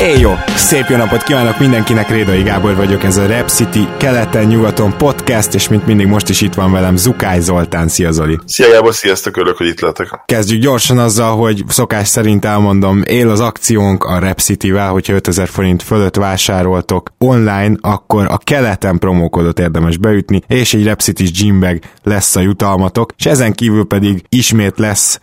Éj jó! Szép jó napot kívánok mindenkinek, Rédai Gábor vagyok, ez a Rap City keleten-nyugaton podcast, és mint mindig most is itt van velem Zukály Zoltán. Szia Zoli! Szia Gábor, sziasztok, örülök, hogy itt lehetek. Kezdjük gyorsan azzal, hogy szokás szerint elmondom, él az akciónk a Rap City-vel, hogyha 5000 forint fölött vásároltok online, akkor a keleten promókodot érdemes beütni, és egy Rap City gymbag lesz a jutalmatok, és ezen kívül pedig ismét lesz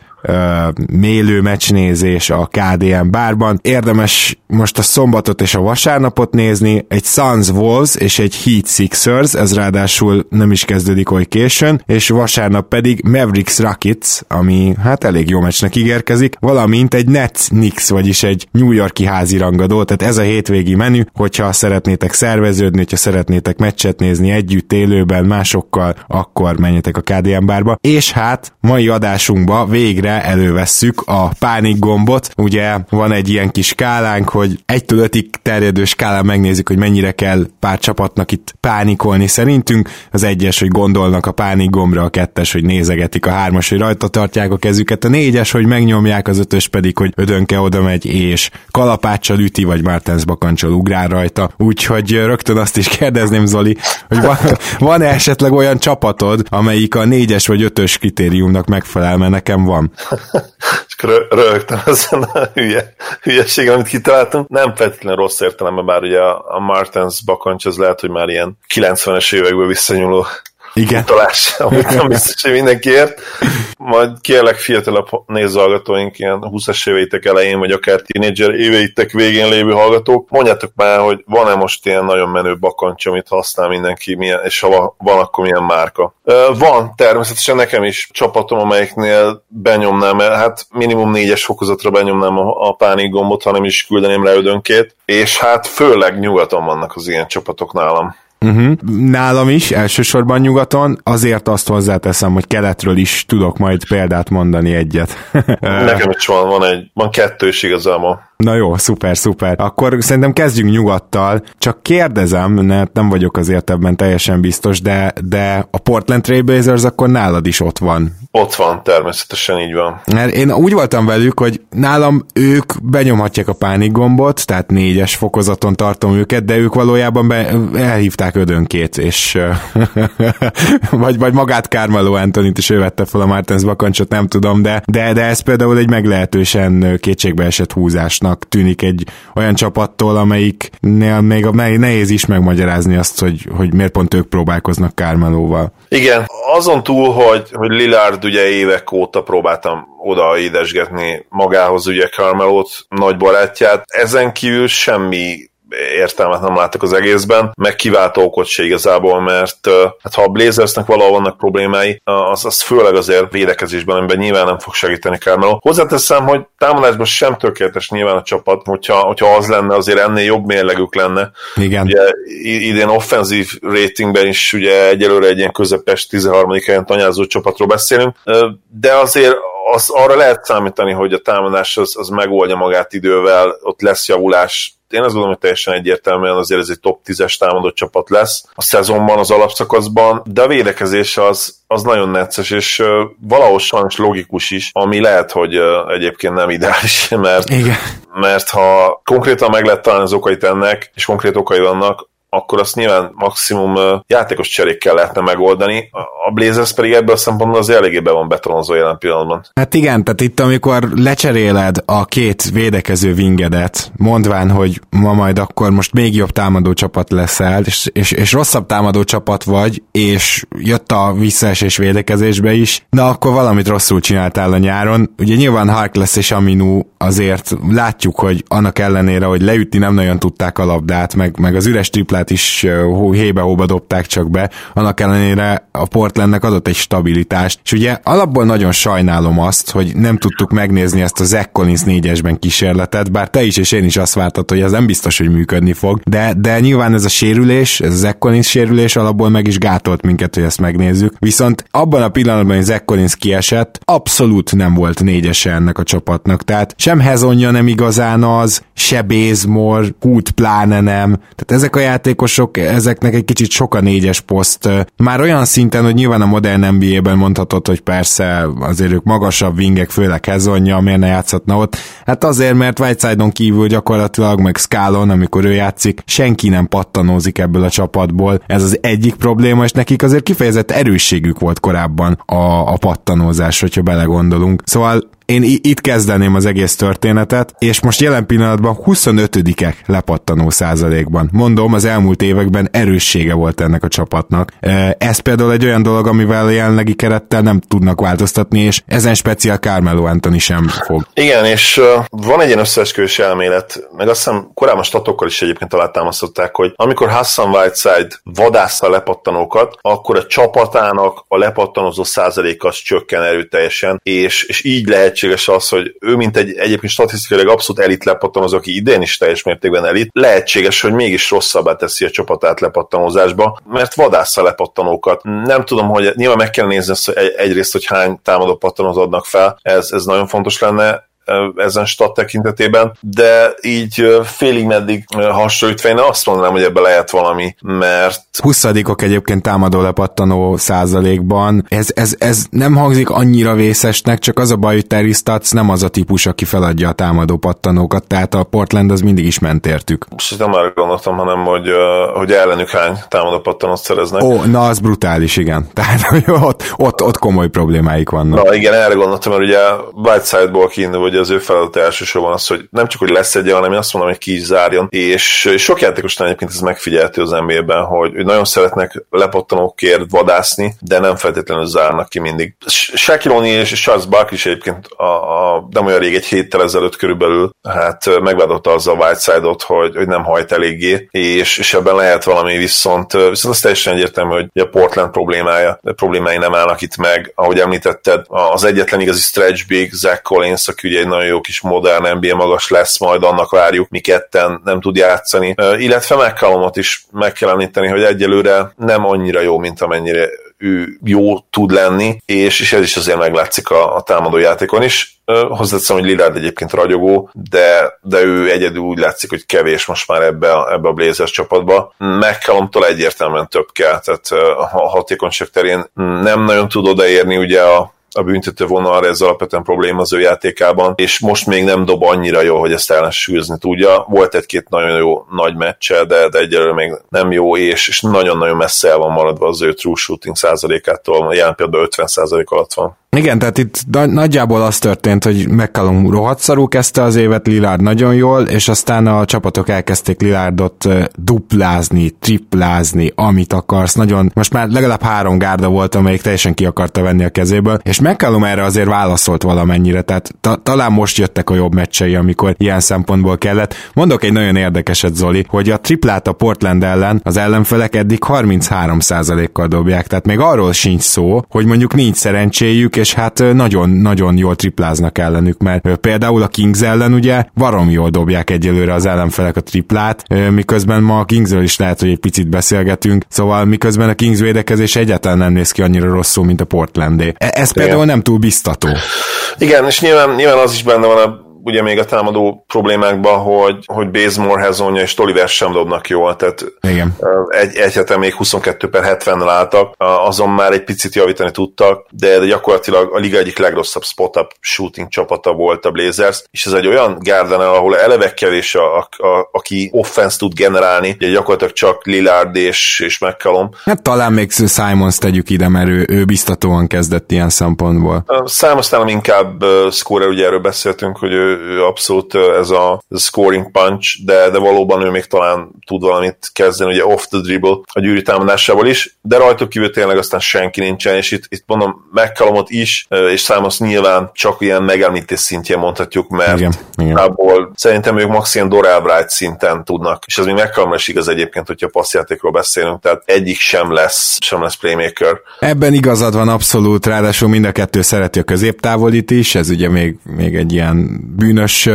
mélő meccsnézés a KDM bárban. Érdemes most a szombatot és a vasárnapot nézni, egy Suns Wolves és egy Heat Sixers, ez ráadásul nem is kezdődik oly későn, és vasárnap pedig Mavericks Rockets, ami hát elég jó meccsnek ígérkezik, valamint egy Nets Knicks, vagyis egy New Yorki házirangadó, tehát ez a hétvégi menü, hogyha szeretnétek szerveződni, hogyha szeretnétek meccset nézni együtt élőben másokkal, akkor menjetek a KDM bárba. És hát mai adásunkba végre elővesszük a pánik gombot. Ugye van egy ilyen kis skálánk, hogy 1-től 5-ig terjedő skálán megnézzük, hogy mennyire kell pár csapatnak itt pánikolni szerintünk. Az egyes, hogy gondolnak a pánik gombra, a kettes, hogy nézegetik, a hármas, hogy rajta tartják a kezüket, a négyes, hogy megnyomják, az ötös pedig, hogy ödönke oda megy, és kalapáccsal üti, vagy Martens bakancsal ugrál rajta. Úgyhogy rögtön azt is kérdezném, Zoli, hogy van, van-e esetleg olyan csapatod, amelyik a négyes vagy ötös kritériumnak megfelel, mert nekem van. és rögtem ezen a hülye, hülyeségen, amit kitaláltunk. Nem feltétlenül rossz értelemben, bár ugye a, a Martens bakancs az lehet, hogy már ilyen 90-es évekből visszanyúló igen. utalás, amit nem biztos, hogy mindenki ért. Majd kérlek fiatalabb nézőhallgatóink, ilyen 20-as éveitek elején, vagy akár tínédzser éveitek végén lévő hallgatók, mondjátok már, hogy van-e most ilyen nagyon menő bakancs, amit használ mindenki, milyen, és ha van, akkor milyen márka. Van, természetesen nekem is csapatom, amelyiknél benyomnám, hát minimum négyes fokozatra benyomnám a, a pánik gombot, hanem is küldeném le ödönkét, és hát főleg nyugaton vannak az ilyen csapatok nálam. Uh-huh. Nálam is, elsősorban nyugaton, azért azt hozzáteszem, hogy keletről is tudok majd példát mondani egyet. Nekem is van, van egy, van kettős igazából. Na jó, szuper, szuper. Akkor szerintem kezdjünk nyugattal. Csak kérdezem, mert nem vagyok azért ebben teljesen biztos, de, de a Portland Trailblazers akkor nálad is ott van. Ott van, természetesen így van. Mert én úgy voltam velük, hogy nálam ők benyomhatják a pánik gombot, tehát négyes fokozaton tartom őket, de ők valójában be, elhívták ödönkét, és vagy, vagy magát Carmelo Antonit is ő vette fel a Martens bakancsot, nem tudom, de, de, de ez például egy meglehetősen kétségbeesett húzás rossznak tűnik egy olyan csapattól, amelyiknél még nehéz is megmagyarázni azt, hogy, hogy miért pont ők próbálkoznak Kármelóval. Igen, azon túl, hogy, hogy Lillard ugye évek óta próbáltam oda édesgetni magához ugye Carmelót, nagy barátját, ezen kívül semmi értelmet nem látok az egészben, meg kiváltó okot se igazából, mert hát ha a Blazersnek valahol vannak problémái, az, az főleg azért védekezésben, amiben nyilván nem fog segíteni Carmelo. Hozzáteszem, hogy támadásban sem tökéletes nyilván a csapat, hogyha, hogyha az lenne, azért ennél jobb mérlegük lenne. Igen. Ugye idén offenzív ratingben is ugye egyelőre egy ilyen közepes 13. helyen tanyázó csapatról beszélünk, de azért az, arra lehet számítani, hogy a támadás az, az megoldja magát idővel, ott lesz javulás, én azt gondolom, hogy teljesen egyértelműen azért ez egy top 10-es támadó csapat lesz a szezonban, az alapszakaszban, de a védekezés az, az nagyon necces, és uh, valahol sajnos logikus is, ami lehet, hogy uh, egyébként nem ideális, mert, Igen. mert ha konkrétan meg lehet találni az okait ennek, és konkrét okai vannak, akkor azt nyilván maximum játékos cserékkel lehetne megoldani. A Blazers pedig ebből a szempontból az eléggé be van betonozva jelen pillanatban. Hát igen, tehát itt amikor lecseréled a két védekező vingedet, mondván, hogy ma majd akkor most még jobb támadó csapat leszel, és, és, és rosszabb támadó csapat vagy, és jött a visszaesés védekezésbe is, de akkor valamit rosszul csináltál a nyáron. Ugye nyilván Harkless és Aminu azért látjuk, hogy annak ellenére, hogy leütni nem nagyon tudták a labdát, meg, meg az üres triplát Garlandot is hébe-hóba dobták csak be, annak ellenére a Portlandnek adott egy stabilitást, és ugye alapból nagyon sajnálom azt, hogy nem tudtuk megnézni ezt a Zach Collins négyesben kísérletet, bár te is és én is azt vártad, hogy ez nem biztos, hogy működni fog, de, de nyilván ez a sérülés, ez a Zach Collins sérülés alapból meg is gátolt minket, hogy ezt megnézzük. Viszont abban a pillanatban, hogy Zach Collins kiesett, abszolút nem volt négyese ennek a csapatnak. Tehát sem Hezonja nem igazán az, se Bazemore, Hood pláne nem. Tehát ezek a játékosok, ezeknek egy kicsit sok a négyes poszt. Már olyan szinten, hogy nyilván a modern NBA-ben mondhatod, hogy persze azért ők magasabb wingek, főleg Hezonja, miért ne játszhatna ott. Hát azért, mert Whiteside-on kívül gyakorlatilag, meg Scalon, amikor ő játszik, senki nem pattanózik ebből a csapatból. Ez az egyik probléma, és nekik azért kifejezett erősségük volt korábban a, a pattanózás, hogyha belegondolunk. Szóval én itt kezdeném az egész történetet, és most jelen pillanatban 25-ek lepattanó százalékban. Mondom, az elmúlt években erőssége volt ennek a csapatnak. Ez például egy olyan dolog, amivel jelenlegi kerettel nem tudnak változtatni, és ezen speciál Carmelo Anthony sem fog. Igen, és van egy ilyen összeesküvés elmélet, meg azt hiszem korábban statokkal is egyébként alátámasztották, hogy amikor Hassan Whiteside vadászta a lepattanókat, akkor a csapatának a lepattanozó százalék az csökken erőteljesen, és, és így lehet lehetséges az, hogy ő, mint egy egyébként statisztikailag abszolút elit lepattanozó, aki idén is teljes mértékben elit, lehetséges, hogy mégis rosszabbá teszi a csapatát lepattanózásba, mert vadásza lepattanókat. Nem tudom, hogy nyilván meg kell nézni azt, hogy egyrészt, hogy hány támadó pattanót adnak fel, ez, ez nagyon fontos lenne, ezen stat tekintetében, de így félig meddig hasonlítva én azt mondanám, hogy ebbe lehet valami, mert... 20 egyébként támadó lepattanó százalékban. Ez, ez, ez nem hangzik annyira vészesnek, csak az a baj, hogy Terry Stutz nem az a típus, aki feladja a támadó pattanókat, tehát a Portland az mindig is ment értük. Most nem arra gondoltam, hanem hogy, hogy ellenük hány támadó pattanót szereznek. Ó, na az brutális, igen. Tehát hogy ott, ott, ott komoly problémáik vannak. Na igen, erre gondoltam, mert ugye Whiteside-ból kiindul, hogy az ő feladat elsősorban az, hogy nem csak, hogy lesz egy hanem én azt mondom, hogy ki is zárjon. És sok játékosnál egyébként ez megfigyelhető az NBA-ben, hogy, hogy nagyon szeretnek lepottanókért vadászni, de nem feltétlenül zárnak ki mindig. Shaquille és Charles Bark is egyébként a, a, nem olyan rég, egy héttel ezelőtt körülbelül, hát megvádolta az a Whiteside-ot, hogy, hogy nem hajt eléggé, és, és ebben lehet valami viszont, viszont az teljesen egyértelmű, hogy a Portland problémája, problémái nem állnak itt meg, ahogy említetted, az egyetlen igazi stretch big, Zach Collins, aki ugye egy nagyon jó kis modern NBA magas lesz, majd annak várjuk, mi ketten nem tud játszani. Illetve McCallumot is meg kell említeni, hogy egyelőre nem annyira jó, mint amennyire ő jó tud lenni, és, és ez is azért meglátszik a, a támadó játékon is. Hozzáteszem, hogy Lillard egyébként ragyogó, de, de ő egyedül úgy látszik, hogy kevés most már ebbe a, ebbe a Blazers csapatba. McCallumtól egyértelműen több kell, tehát a hatékonyság terén nem nagyon tud odaérni ugye a, a büntető vonalra, ez alapvetően probléma az ő játékában, és most még nem dob annyira jó, hogy ezt ellensúlyozni tudja. Volt egy-két nagyon jó nagy meccse, de, de egyelőre még nem jó, és, és nagyon-nagyon messze el van maradva az ő true shooting százalékától, jelen például 50 százalék alatt van. Igen, tehát itt nagyjából az történt, hogy McCallum rohadt szarú kezdte az évet, Lillard nagyon jól, és aztán a csapatok elkezdték Lillardot duplázni, triplázni, amit akarsz. Nagyon, most már legalább három gárda volt, amelyik teljesen ki akarta venni a kezéből, és McCallum erre azért válaszolt valamennyire, tehát ta- talán most jöttek a jobb meccsei, amikor ilyen szempontból kellett. Mondok egy nagyon érdekeset, Zoli, hogy a triplát a Portland ellen az ellenfelek eddig 33%-kal dobják, tehát még arról sincs szó, hogy mondjuk nincs szerencséjük, és hát nagyon-nagyon jól tripláznak ellenük, mert például a Kings ellen ugye varom jól dobják egyelőre az ellenfelek a triplát, miközben ma a Kingsről is lehet, hogy egy picit beszélgetünk, szóval miközben a Kings védekezés egyáltalán nem néz ki annyira rosszul, mint a Portlandé. E, ez például nem túl biztató. Igen, és nyilván, nyilván az is benne van a ugye még a támadó problémákban, hogy, hogy Bazemore, Hezonja és Toliver sem dobnak jól, tehát Igen. egy, egy hete még 22 per 70-nel álltak, azon már egy picit javítani tudtak, de gyakorlatilag a liga egyik legrosszabb spot-up shooting csapata volt a Blazers, és ez egy olyan Garden, ahol eleve kevés, a, a, a, aki offense tud generálni, ugye gyakorlatilag csak Lillard és, és McCallum. Hát talán még Simons tegyük ide, mert ő, ő biztatóan kezdett ilyen szempontból. Simons inkább uh, scorer, ugye erről beszéltünk, hogy ő ő, ő abszolút ez a scoring punch, de, de valóban ő még talán tud valamit kezdeni, ugye off the dribble a gyűrű támadásával is, de rajtuk kívül tényleg aztán senki nincsen, és itt, itt mondom, McCallumot is, és Számos nyilván csak ilyen megemlítés szintjén mondhatjuk, mert igen, igen. szerintem ők max ilyen Dorel Bright szinten tudnak, és ez még McCallum is igaz egyébként, hogyha passzjátékról beszélünk, tehát egyik sem lesz, sem lesz playmaker. Ebben igazad van abszolút, ráadásul mind a kettő szereti a középtávolit is, ez ugye még, még egy ilyen bűnös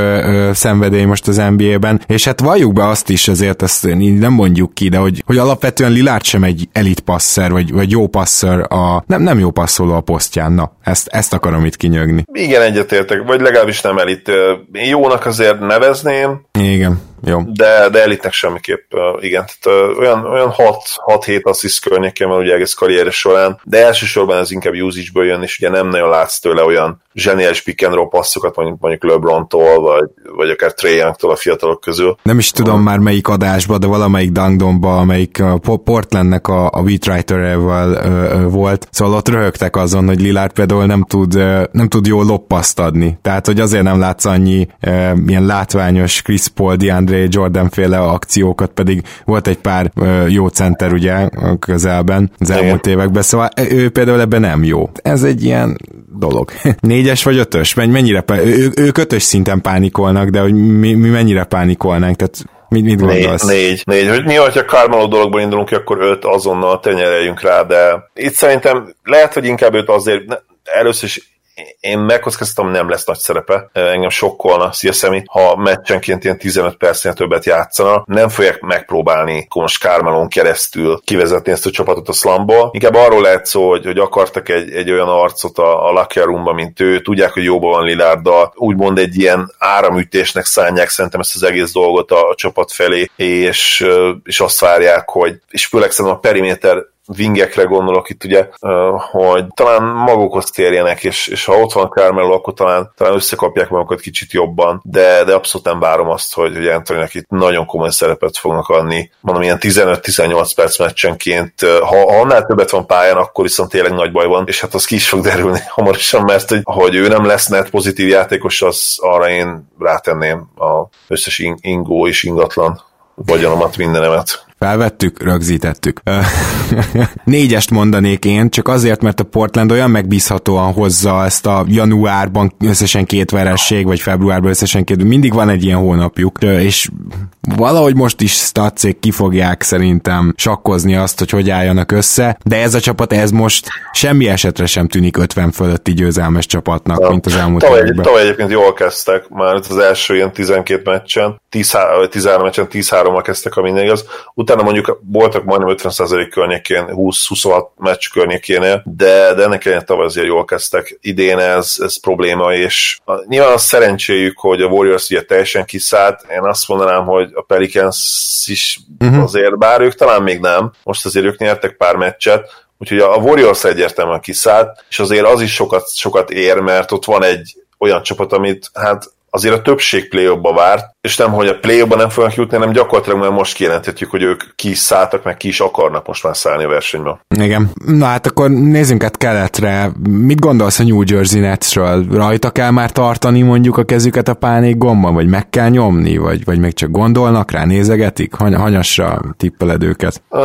szenvedély most az NBA-ben, és hát valljuk be azt is, azért ezt így nem mondjuk ki, de hogy, hogy alapvetően Lillard sem egy elit passzer, vagy, vagy jó passzer a, nem, nem jó passzoló a posztján, na, ezt, ezt akarom itt kinyögni. Igen, egyetértek, vagy legalábbis nem elit. Jónak azért nevezném. Igen jó. De, de elitnek semmiképp, igen. Tehát olyan, olyan 6-7 assziszt környékén van ugye egész karrieres során, de elsősorban ez inkább usage-ből jön, és ugye nem nagyon látsz tőle olyan zseniális pick and roll passzokat, mondjuk, mondjuk LeBron-tól, vagy, vagy akár Trae Young-tól a fiatalok közül. Nem is tudom um, már melyik adásba, de valamelyik Dangdomba, amelyik a Portlandnek a, a beatwriter volt, szóval ott röhögtek azon, hogy Lillard például nem tud, nem tud jól loppaszt adni. Tehát, hogy azért nem látsz annyi uh, ilyen látványos Chris Paul, DeAndre Jordan féle akciókat, pedig volt egy pár jó center ugye közelben az elmúlt években, szóval ő például ebben nem jó. Ez egy ilyen dolog. Négyes vagy ötös? Mennyire, ő, ők ötös szinten pánikolnak, de hogy mi, mi mennyire pánikolnánk, tehát Mit, mit gondolsz? Négy, négy, négy. Hogy mi, hogyha Carmelo dologból indulunk ki, akkor öt azonnal tenyereljünk rá, de itt szerintem lehet, hogy inkább őt azért, először is én megkockáztatom, nem lesz nagy szerepe. Engem sokkolna Sziaszemi, ha meccsenként ilyen 15 percnél többet játszana. Nem fogják megpróbálni Kons Kármelon keresztül kivezetni ezt a csapatot a slumból. Inkább arról lehet szó, hogy, hogy akartak egy, egy olyan arcot a, a Roomba, mint ő. Tudják, hogy jóban van Lilárddal. Úgymond egy ilyen áramütésnek szánják szerintem ezt az egész dolgot a, a csapat felé, és, és azt várják, hogy, és főleg szerintem a periméter vingekre gondolok itt ugye, hogy talán magukhoz térjenek, és, és ha ott van Carmelo, akkor talán, talán összekapják magukat kicsit jobban, de, de abszolút nem várom azt, hogy, hogy anthony itt nagyon komoly szerepet fognak adni. Mondom, ilyen 15-18 perc meccsenként, ha, ha annál többet van pályán, akkor viszont tényleg nagy baj van, és hát az ki is fog derülni hamarosan, mert hogy, hogy ő nem lesz net pozitív játékos, az arra én rátenném a összes ingó és ingatlan vagyonomat, mindenemet. Felvettük, rögzítettük. Négyest mondanék én, csak azért, mert a Portland olyan megbízhatóan hozza ezt a januárban összesen két veresség, vagy februárban összesen két, mindig van egy ilyen hónapjuk, és valahogy most is statszék ki fogják szerintem sakkozni azt, hogy hogy álljanak össze, de ez a csapat, ez most semmi esetre sem tűnik 50 fölötti győzelmes csapatnak, mint az elmúlt tavaly, években. Tavaly egyébként jól kezdtek, már az első ilyen 12 meccsen, 10, 13 meccsen 10-3-mal kezdtek, a minden igaz. Utána mondjuk voltak majdnem 50% környékén, 20-26 meccs környékénél, de, de ennek ellenére tavaly azért jól kezdtek. Idén ez, ez probléma, és a, nyilván a szerencséjük, hogy a Warriors ugye teljesen kiszállt. Én azt mondanám, hogy a Pelicans is uh-huh. azért, bár ők talán még nem, most azért ők nyertek pár meccset, Úgyhogy a Warriors egyértelműen kiszállt, és azért az is sokat, sokat ér, mert ott van egy olyan csapat, amit hát azért a többség play várt, és nem, hogy a play nem fognak jutni, hanem gyakorlatilag már most kijelenthetjük, hogy ők ki is szálltak, meg ki is akarnak most már szállni a versenybe. Igen. Na hát akkor nézzünk át keletre. Mit gondolsz a New Jersey Netsről? Rajta kell már tartani mondjuk a kezüket a pánék gomban, vagy meg kell nyomni, vagy, vagy még csak gondolnak rá, nézegetik? Hany- hanyasra tippeled őket? Uh,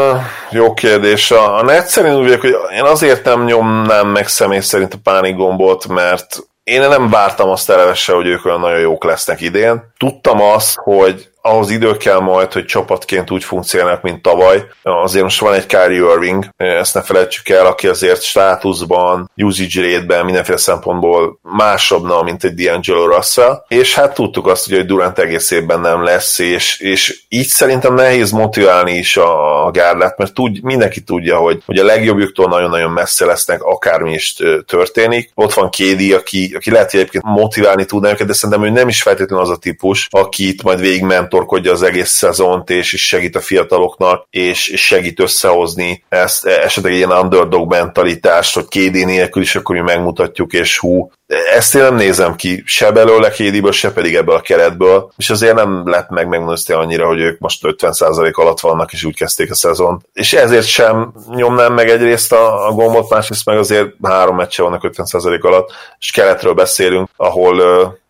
jó kérdés. A, a Nets szerint úgy vagyok, hogy én azért nem nyomnám meg személy szerint a pánék gombot, mert én nem vártam azt eleve hogy ők olyan nagyon jók lesznek idén. Tudtam azt, hogy ahhoz idő kell majd, hogy csapatként úgy funkcionálnak, mint tavaly. Azért most van egy Kyrie Irving, ezt ne felejtsük el, aki azért státuszban, usage rate-ben, mindenféle szempontból másabbna, mint egy D'Angelo Russell, és hát tudtuk azt, hogy Durant egész évben nem lesz, és, és így szerintem nehéz motiválni is a, a gárdát, mert tud, mindenki tudja, hogy, hogy a legjobbjuktól nagyon-nagyon messze lesznek, akármi is történik. Ott van Kédi, aki, aki lehet, hogy egyébként motiválni tudná őket, de szerintem ő nem is feltétlenül az a típus, akit majd végig mentorkodja az egész szezont, és is segít a fiataloknak, és, segít összehozni ezt, esetleg ilyen underdog mentalitást, hogy kédi nélkül is akkor mi megmutatjuk, és hú, ezt én nem nézem ki se belőle kédiből, se pedig ebből a keretből, és azért nem lett meg megmondani annyira, hogy ők most 50% alatt vannak, és úgy kezdték a szezon. És ezért sem nyomnám meg egyrészt a, a gombot, másrészt meg azért három meccse vannak 50% alatt, és keletről beszélünk, ahol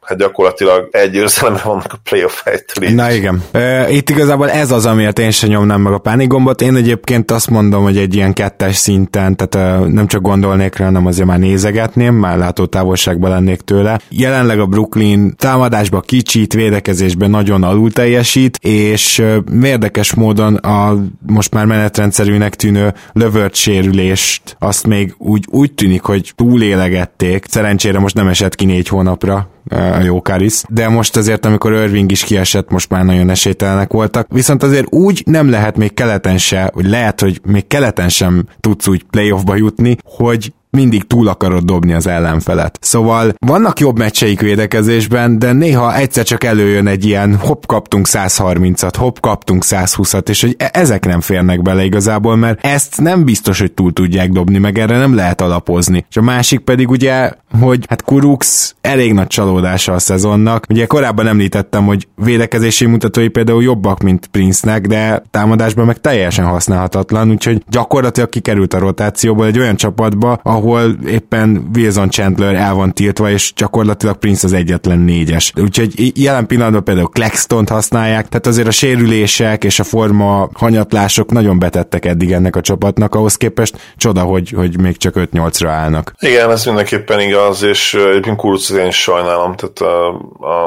hát gyakorlatilag egy győzelemre vannak a playoff helytől. Na igen. E, itt igazából ez az, amiért én sem nyomnám meg a pánikgombot. Én egyébként azt mondom, hogy egy ilyen kettes szinten, tehát nem csak gondolnék rá, hanem azért már nézegetném, már látó távolságban lennék tőle. Jelenleg a Brooklyn támadásban kicsit, védekezésben nagyon alul teljesít, és e, érdekes módon a most már menetrendszerűnek tűnő lövört sérülést azt még úgy, úgy tűnik, hogy túlélegették. Szerencsére most nem esett ki négy hónapra, a Jókáris, de most azért, amikor Irving is kiesett, most már nagyon esélytelenek voltak. Viszont azért úgy nem lehet még keleten se, hogy lehet, hogy még keleten sem tudsz úgy playoffba jutni, hogy mindig túl akarod dobni az ellenfelet. Szóval vannak jobb meccseik védekezésben, de néha egyszer csak előjön egy ilyen hopp kaptunk 130-at, hopp kaptunk 120-at, és hogy e- ezek nem férnek bele igazából, mert ezt nem biztos, hogy túl tudják dobni, meg erre nem lehet alapozni. És a másik pedig ugye, hogy hát Kurux elég nagy csalódása a szezonnak. Ugye korábban említettem, hogy védekezési mutatói például jobbak, mint Prince-nek, de támadásban meg teljesen használhatatlan, úgyhogy gyakorlatilag kikerült a rotációból egy olyan csapatba, ahol ahol éppen Wilson Chandler el van tiltva, és gyakorlatilag Prince az egyetlen négyes. Úgyhogy jelen pillanatban például Claxton-t használják, tehát azért a sérülések és a forma hanyatlások nagyon betettek eddig ennek a csapatnak, ahhoz képest csoda, hogy, hogy még csak 5-8-ra állnak. Igen, ez mindenképpen igaz, és egyébként Kuruc én is sajnálom, tehát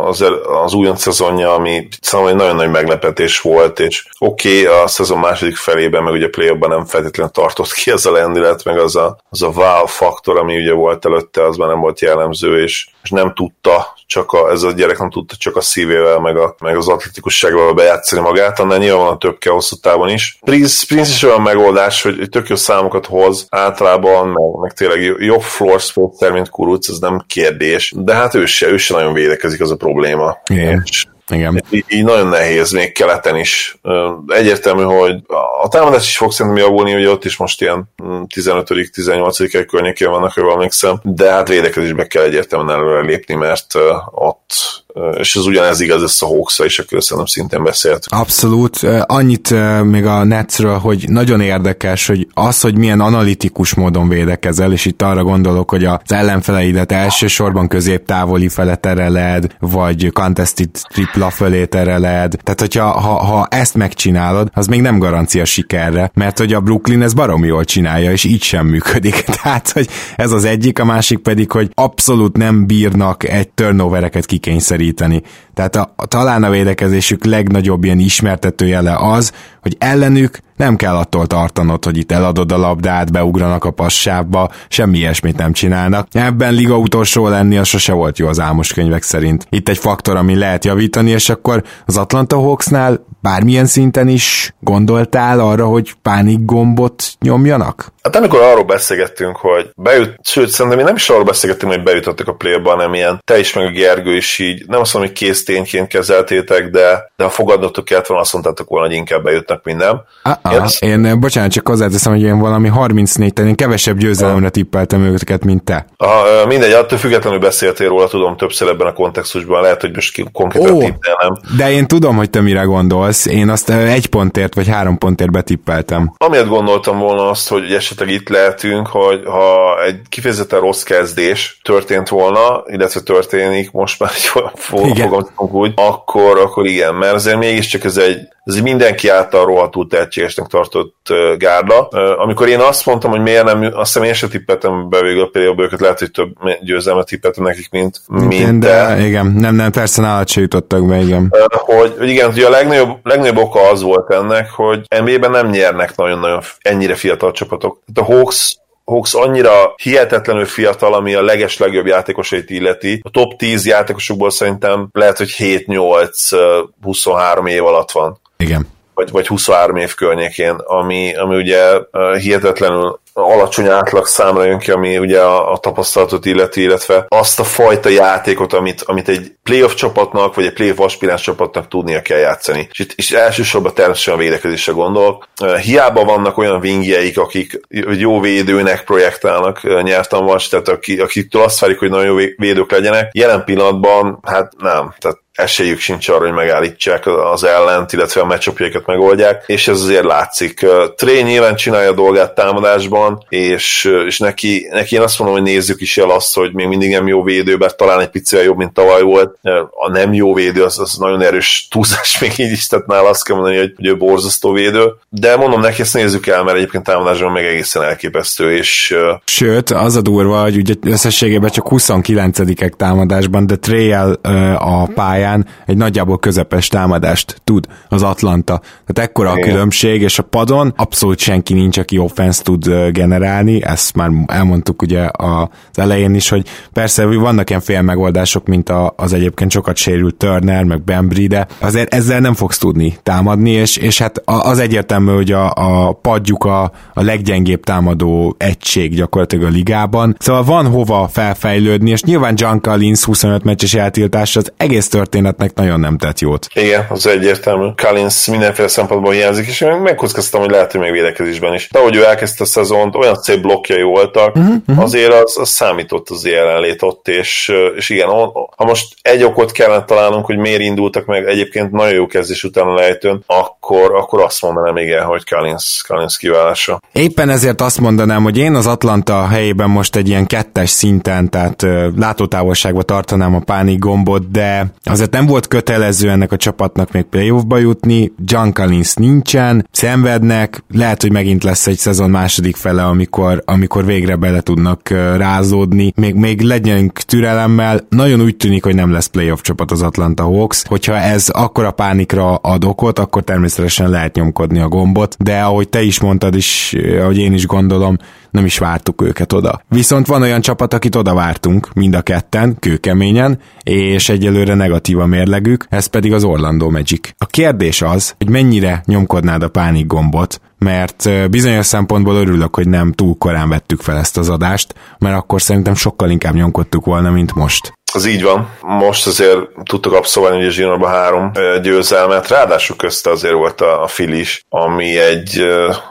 az, az újonc szezonja, ami számomra egy nagyon nagy meglepetés volt, és oké, okay, a szezon második felében, meg ugye play nem feltétlenül tartott ki ez a lendület, meg az a, az a wow faktor, ami ugye volt előtte, az már nem volt jellemző, és, és nem tudta, csak a, ez a gyerek nem tudta csak a szívével, meg, a, meg az atletikussággal bejátszani magát, annál nyilván több kell hosszú távon is. Prince, Prince is olyan megoldás, hogy, hogy tök jó számokat hoz általában, meg, meg tényleg jobb floor spacer, mint Kuruc, ez nem kérdés, de hát ő se, ő se nagyon védekezik, az a probléma. Igen. És, igen. Így, nagyon nehéz, még keleten is. Egyértelmű, hogy a támadás is fog szerintem javulni, hogy ott is most ilyen 15 mm, 18 egy környékén vannak, ha emlékszem, de hát védekezésbe kell egyértelműen előre lépni, mert ott és ez ugyanez igaz ezt a hawks és akkor szerintem szintén beszélt. Abszolút. Annyit még a Netsről, hogy nagyon érdekes, hogy az, hogy milyen analitikus módon védekezel, és itt arra gondolok, hogy az ellenfeleidet elsősorban középtávoli fele tereled, vagy contested tripla fölé tereled. Tehát, hogyha ha, ha ezt megcsinálod, az még nem garancia sikerre, mert hogy a Brooklyn ez barom jól csinálja, és így sem működik. Tehát, hogy ez az egyik, a másik pedig, hogy abszolút nem bírnak egy turnovereket kikényszeríteni segíteni. Tehát a, a, talán a védekezésük legnagyobb ilyen ismertetőjele az, hogy ellenük nem kell attól tartanod, hogy itt eladod a labdát, beugranak a passába, semmi ilyesmit nem csinálnak. Ebben liga utolsó lenni, az sose volt jó az álmos könyvek szerint. Itt egy faktor, ami lehet javítani, és akkor az Atlanta Hawksnál bármilyen szinten is gondoltál arra, hogy pánik gombot nyomjanak? Hát amikor arról beszélgettünk, hogy bejut, sőt, szerintem mi nem is arról beszélgettünk, hogy bejutottak a play-ba, hanem ilyen te is, meg a Gergő is így, nem azt mondom, hogy kész tényként kezeltétek, de, de ha fogadnotok kellett volna, azt mondtátok volna, hogy inkább bejutnak, mint nem. Uh-uh. Én, én, bocsánat, csak hozzáteszem, hogy én valami 34 ten én kevesebb győzelemre tippeltem őket, mint te. Aha, mindegy, attól függetlenül beszéltél róla, tudom többször ebben a kontextusban, lehet, hogy most konkrétan tippelem. De én tudom, hogy te mire gondolsz, én azt egy pontért vagy három pontért betippeltem. Amiért gondoltam volna azt, hogy esetleg itt lehetünk, hogy ha egy kifejezetten rossz kezdés történt volna, illetve történik most már fogom úgy, akkor, akkor igen, mert azért mégiscsak ez egy, ez egy mindenki által rohadtul tehetségesnek tartott gárda. Amikor én azt mondtam, hogy miért nem, azt hiszem én se tippeltem be végül a például őket, lehet, hogy több győzelmet tippeltem nekik, mint, mint igen, de. Igen, nem, nem, persze nálad se jutottak be, igen. Hogy, hogy igen, hogy a legnagyobb, legnagyobb oka az volt ennek, hogy NBA-ben nem nyernek nagyon-nagyon ennyire fiatal csapatok. A Hawks Hawks annyira hihetetlenül fiatal, ami a leges legjobb játékosait illeti. A top 10 játékosokból szerintem lehet, hogy 7-8-23 év alatt van. Igen. Vagy, vagy 23 év környékén, ami, ami ugye hihetetlenül alacsony átlag számra jön ki, ami ugye a, a tapasztalatot illeti, illetve azt a fajta játékot, amit, amit egy playoff csapatnak, vagy egy playoff aspiráns csapatnak tudnia kell játszani. És itt és elsősorban természetesen a védekezésre gondolok. Hiába vannak olyan vingjeik, akik jó védőnek projektálnak nyertan vas, tehát akik, akiktől azt várjuk, hogy nagyon jó védők legyenek. Jelen pillanatban, hát nem. Tehát esélyük sincs arra, hogy megállítsák az ellent, illetve a meccsopjaikat megoldják, és ez azért látszik. Tré nyilván csinálja a dolgát támadásban, és, és neki, neki én azt mondom, hogy nézzük is el azt, hogy még mindig nem jó védő, bár talán egy picivel jobb, mint tavaly volt. A nem jó védő, az, az nagyon erős túlzás még így is, tehát nála azt kell mondani, hogy, hogy ő borzasztó védő. De mondom neki, ezt nézzük el, mert egyébként támadásban még egészen elképesztő, és... Sőt, az a durva, hogy ugye összességében csak 29-ek támadásban, de Treyel a pályán egy nagyjából közepes támadást tud az Atlanta. Tehát ekkora a különbség, és a padon abszolút senki nincs, aki offense tud generálni, ezt már elmondtuk ugye az elején is, hogy persze vannak ilyen fél megoldások, mint az egyébként sokat sérült Turner, meg Bembry, de azért ezzel nem fogsz tudni támadni, és, és hát az egyértelmű, hogy a, a padjuk a, a leggyengébb támadó egység gyakorlatilag a ligában. Szóval van hova felfejlődni, és nyilván John Collins 25 meccses eltiltás az egész történetnek nagyon nem tett jót. Igen, az egyértelmű. Collins mindenféle szempontból hiányzik, és én megkockáztam, hogy lehet, hogy még védekezésben is. De ahogy ő elkezdte a szezont, olyan szép blokkjai voltak, uh-huh, uh-huh. azért az, az számított az jelenlét ott, és, és igen, ha most egy okot kellene találnunk, hogy miért indultak meg egyébként nagyon jó kezdés után a lejtőn, akkor, akkor azt mondanám igen, hogy Collins, Collins kiválása. Éppen ezért azt mondanám, hogy én az Atlanta helyében most egy ilyen kettes szinten, tehát látótávolságba tartanám a pánik gombot, de azért nem volt kötelező ennek a csapatnak még playoffba jutni, John Collins nincsen, szenvednek, lehet, hogy megint lesz egy szezon második fele, amikor, amikor végre bele tudnak rázódni, még, még legyen türelemmel, nagyon úgy tűnik, hogy nem lesz playoff csapat az Atlanta Hawks, hogyha ez akkora pánikra ad okot, akkor természetesen lehet nyomkodni a gombot, de ahogy te is mondtad is, ahogy én is gondolom, nem is vártuk őket oda. Viszont van olyan csapat, akit oda vártunk, mind a ketten, kőkeményen, és egyelőre negatív a mérlegük, ez pedig az Orlando Magic. A kérdés az, hogy mennyire nyomkodnád a pánik gombot, mert bizonyos szempontból örülök, hogy nem túl korán vettük fel ezt az adást, mert akkor szerintem sokkal inkább nyomkodtuk volna, mint most. Az így van. Most azért tudtuk abszolválni hogy a Zsinórban három győzelmet, ráadásul közte azért volt a, a Filis, ami egy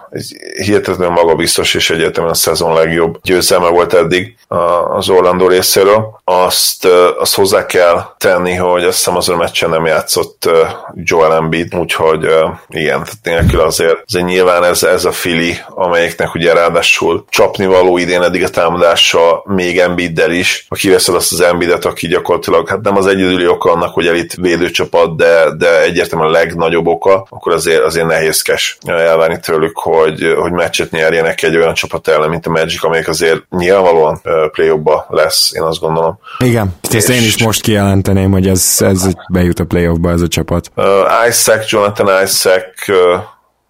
egy hihetetlenül magabiztos és egyértelműen a szezon legjobb győzelme volt eddig az Orlando részéről. Azt, azt hozzá kell tenni, hogy azt hiszem azon a meccsen nem játszott Joel Embiid, úgyhogy igen, tehát nélkül azért, azért nyilván ez, ez a fili, amelyiknek ugye ráadásul csapni való idén eddig a támadása még Embiiddel is, ha kiveszed azt az Embiidet, aki gyakorlatilag hát nem az egyedüli oka annak, hogy elit védőcsapat, de, de egyértelműen a legnagyobb oka, akkor azért, azért nehézkes elvárni tőlük, hogy hogy, hogy meccset nyerjenek egy olyan csapat ellen, mint a Magic, amelyik azért nyilvánvalóan play lesz, én azt gondolom. Igen, ezt én is most kijelenteném, hogy ez, ez bejut a playoffba ez a csapat. Uh, Isaac, Jonathan Isaac uh,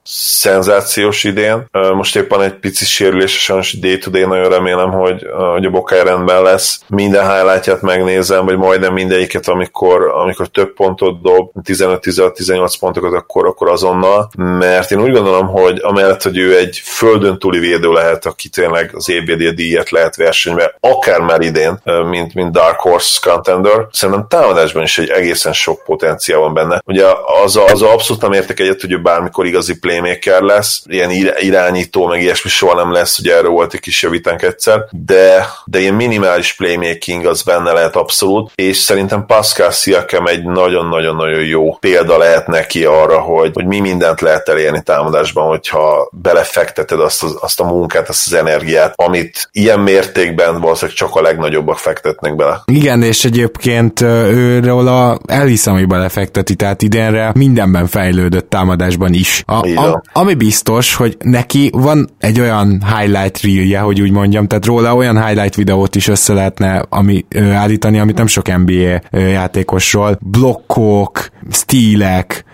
szenzációs idén. Most éppen egy pici sérülés, sajnos day to day nagyon remélem, hogy, hogy a bokája rendben lesz. Minden highlightját megnézem, vagy majdnem mindegyiket, amikor, amikor több pontot dob, 15-18 pontokat, akkor, akkor azonnal, mert én úgy gondolom, hogy amellett, hogy ő egy földön túli védő lehet, aki tényleg az EBD díjat lehet versenybe, akár már idén, mint, mint Dark Horse contender, szerintem támadásban is egy egészen sok potenciál van benne. Ugye az, az abszolút nem értek egyet, hogy ő bármikor igazi play playmaker lesz, ilyen irányító, meg ilyesmi soha nem lesz, ugye erről volt egy kis javítánk egyszer, de, de ilyen minimális playmaking az benne lehet abszolút, és szerintem Pascal Siakam egy nagyon-nagyon-nagyon jó példa lehet neki arra, hogy, hogy mi mindent lehet elérni támadásban, hogyha belefekteted azt, az, azt a munkát, azt az energiát, amit ilyen mértékben valószínűleg csak a legnagyobbak fektetnek bele. Igen, és egyébként őről elhiszem, hogy belefekteti, tehát idénre mindenben fejlődött támadásban is. A, a, a, ami biztos, hogy neki van egy olyan highlight reelje, hogy úgy mondjam, tehát róla olyan highlight videót is össze lehetne ami, állítani, amit nem sok NBA játékosról. Blokkok, stílek,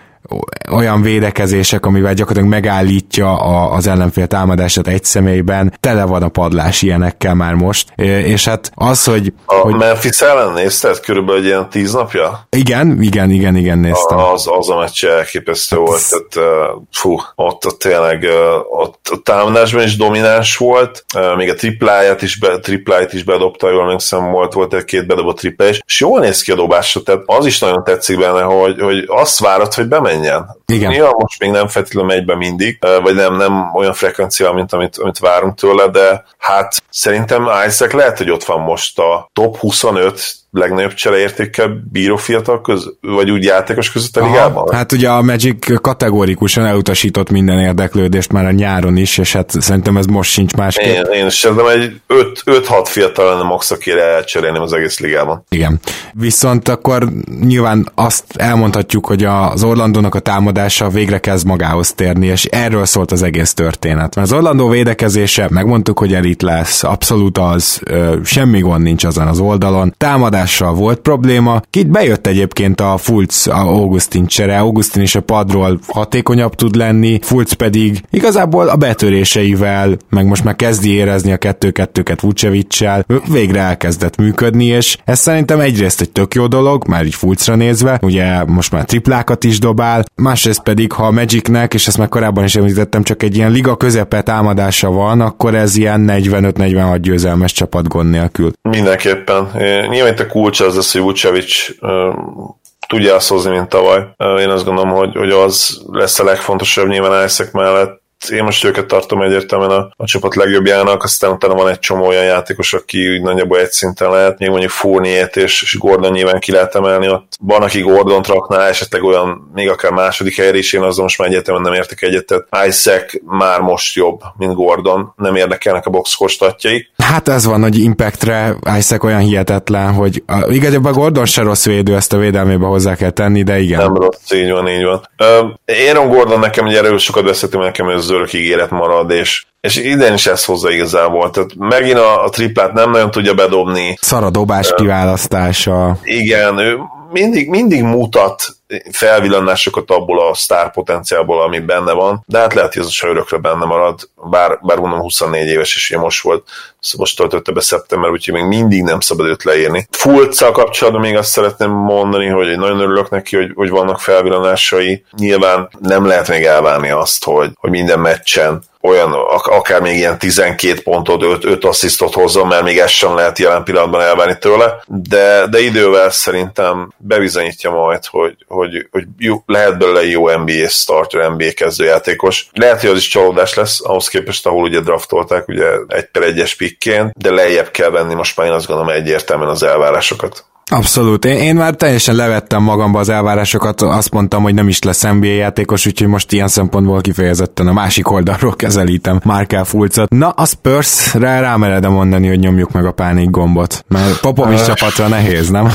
olyan védekezések, amivel gyakorlatilag megállítja a, az ellenfél támadását egy személyben, tele van a padlás ilyenekkel már most, és hát az, hogy... A hogy... Memphis ellen nézted körülbelül ilyen tíz napja? Igen, igen, igen, igen, néztem. Az, az a meccs elképesztő hát volt, tehát fú, ott, ott tényleg ott a támadásban is domináns volt, még a tripláját is, be, tripláját is bedobta, jól emlékszem, volt, volt egy két bedobott tripla és jól néz ki a dobásra, tehát az is nagyon tetszik benne, hogy, hogy azt várod, hogy termiņā Igen. Nyilván most még nem feltétlenül megy be mindig, vagy nem, nem olyan frekvencia, mint amit, amit várunk tőle, de hát szerintem Isaac lehet, hogy ott van most a top 25 legnagyobb csereértékkel bíró fiatal köz, vagy úgy játékos között a ligában? Hát ugye a Magic kategórikusan elutasított minden érdeklődést már a nyáron is, és hát szerintem ez most sincs más. Én, én szerintem egy 5-6 fiatal lenne max, akire elcserélném az egész ligában. Igen. Viszont akkor nyilván azt elmondhatjuk, hogy az Orlandónak a támadása végre kezd magához térni, és erről szólt az egész történet. Mert az Orlandó védekezése, megmondtuk, hogy elit lesz, abszolút az, semmi gond nincs azon az oldalon. Támadás támadással volt probléma. Kit bejött egyébként a Fulc a Augustin csere, Augustin is a padról hatékonyabb tud lenni, Fulc pedig igazából a betöréseivel, meg most már kezdi érezni a kettő-kettőket Vucevic-sel, végre elkezdett működni, és ez szerintem egyrészt egy tök jó dolog, már így Fulcra nézve, ugye most már triplákat is dobál, másrészt pedig, ha a Magicnek, és ezt már korábban is említettem, csak egy ilyen liga közepe támadása van, akkor ez ilyen 45-46 győzelmes csapat gond nélkül. Mindenképpen. Nyilván itt a kulcs az lesz, hogy Vucevic tudja azt hozni, mint tavaly. Én azt gondolom, hogy, hogy az lesz a legfontosabb nyilván Isaac mellett, én most őket tartom egyértelműen a, a csapat legjobbjának, aztán utána van egy csomó olyan játékos, aki úgy nagyjából egy szinten lehet, még mondjuk Fournier-t és, és Gordon nyilván ki lehet emelni ott. Van, aki Gordon rakná, esetleg olyan még akár második helyre is, én azon most már egyértelműen nem értek egyet, tehát Isaac már most jobb, mint Gordon, nem érdekelnek a box statjai. Hát ez van, hogy impactre Isaac olyan hihetetlen, hogy a, igazából Gordon se rossz védő, ezt a védelmébe hozzá kell tenni, de igen. Nem rossz, így van, így van. Uh, Aaron Gordon nekem, ugye erről sokat beszéltünk, nekem ez örök ígéret marad, és, és idén is ez hozza igazából. Tehát megint a, a triplát nem nagyon tudja bedobni. Szar a dobás kiválasztása. Igen, ő mindig, mindig mutat felvillannásokat abból a sztár potenciálból, ami benne van, de hát lehet, hogy ez a örökre benne marad, bár, bár mondom 24 éves, és ugye most volt, szóval most töltötte be szeptember, úgyhogy még mindig nem szabad őt leírni. Fulccal kapcsolatban még azt szeretném mondani, hogy nagyon örülök neki, hogy, hogy vannak felvillanásai. Nyilván nem lehet még elvárni azt, hogy, hogy minden meccsen olyan, akár még ilyen 12 pontot, 5, 5 asszisztot hozzon, mert még ezt sem lehet jelen pillanatban elvárni tőle, de, de idővel szerintem bebizonyítja majd, hogy, hogy, hogy jó, lehet belőle jó NBA starter, NBA kezdőjátékos. Lehet, hogy az is csalódás lesz, ahhoz képest, ahol ugye draftolták, ugye egy per egyes pikként, de lejjebb kell venni most már én azt gondolom egyértelműen az elvárásokat. Abszolút. Én, én már teljesen levettem magamba az elvárásokat, azt mondtam, hogy nem is lesz NBA játékos, úgyhogy most ilyen szempontból kifejezetten a másik oldalról kezelítem Markel Fulcot. Na, a Spurs-re rámeredem mondani, hogy nyomjuk meg a pánik gombot, mert Popovics csapatra nehéz, nem?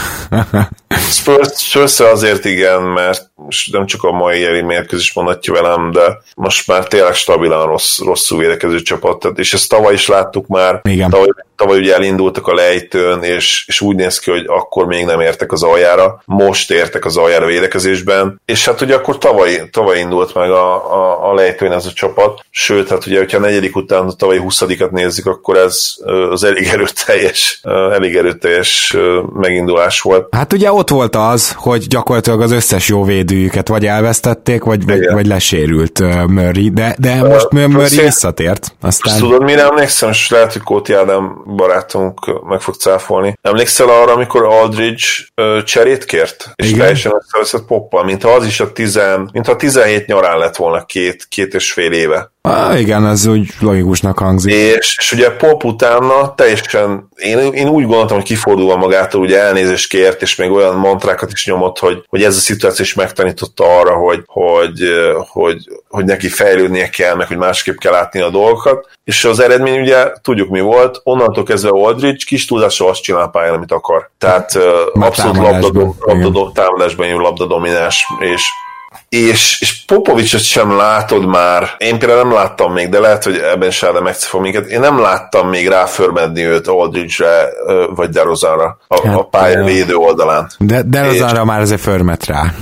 Spurs, Spurs azért igen, mert most nem csak a mai éri mérkőzés mondatja velem, de most már tényleg stabilan rossz, rosszul védekező csapat, tehát, és ezt tavaly is láttuk már, igen. tavaly, tavaly ugye elindultak a lejtőn, és, és úgy néz ki, hogy akkor még nem értek az aljára, most értek az aljára védekezésben, és hát ugye akkor tavaly, tavaly indult meg a, a, a lejtőn ez a csapat, sőt, hát ugye, hogyha a negyedik után a tavalyi 20 nézzük, akkor ez az elég erőteljes, elég erőteljes megindulás volt. Hát ugye ott volt az, hogy gyakorlatilag az összes jó védőjüket vagy elvesztették, vagy, vagy, vagy lesérült uh, Murray, de, de most uh, Murray visszatért. Aztán... Tudod, mire emlékszem, és lehet, hogy Kóti Ádám barátunk meg fog cáfolni. Emlékszel arra, amikor Aldridge uh, cserét kért? És Igen. teljesen összeveszett poppal, mintha az is a, tizen, mintha a 17 nyarán lett volna két, két és fél éve. Ah, igen, ez úgy logikusnak hangzik. És, és ugye Pop utána teljesen, én, én úgy gondoltam, hogy kifordulva magától, ugye elnézést kért, és még olyan mantrákat is nyomott, hogy, hogy ez a szituáció is megtanította arra, hogy, hogy, hogy, hogy neki fejlődnie kell, meg hogy másképp kell látni a dolgokat. És az eredmény ugye tudjuk mi volt, onnantól kezdve Aldridge kis túlzással azt csinál pályán, amit akar. Tehát uh, abszolút labdadom, labdadom, támadásban jó labdadominás, és és, és Popovicsot sem látod már, én például nem láttam még, de lehet, hogy ebben Sáda megcifol minket, én nem láttam még ráförmedni őt Aldridge-re, vagy Derozanra a, hát, a pálya védő oldalán. De Derozanra már azért förmet rá.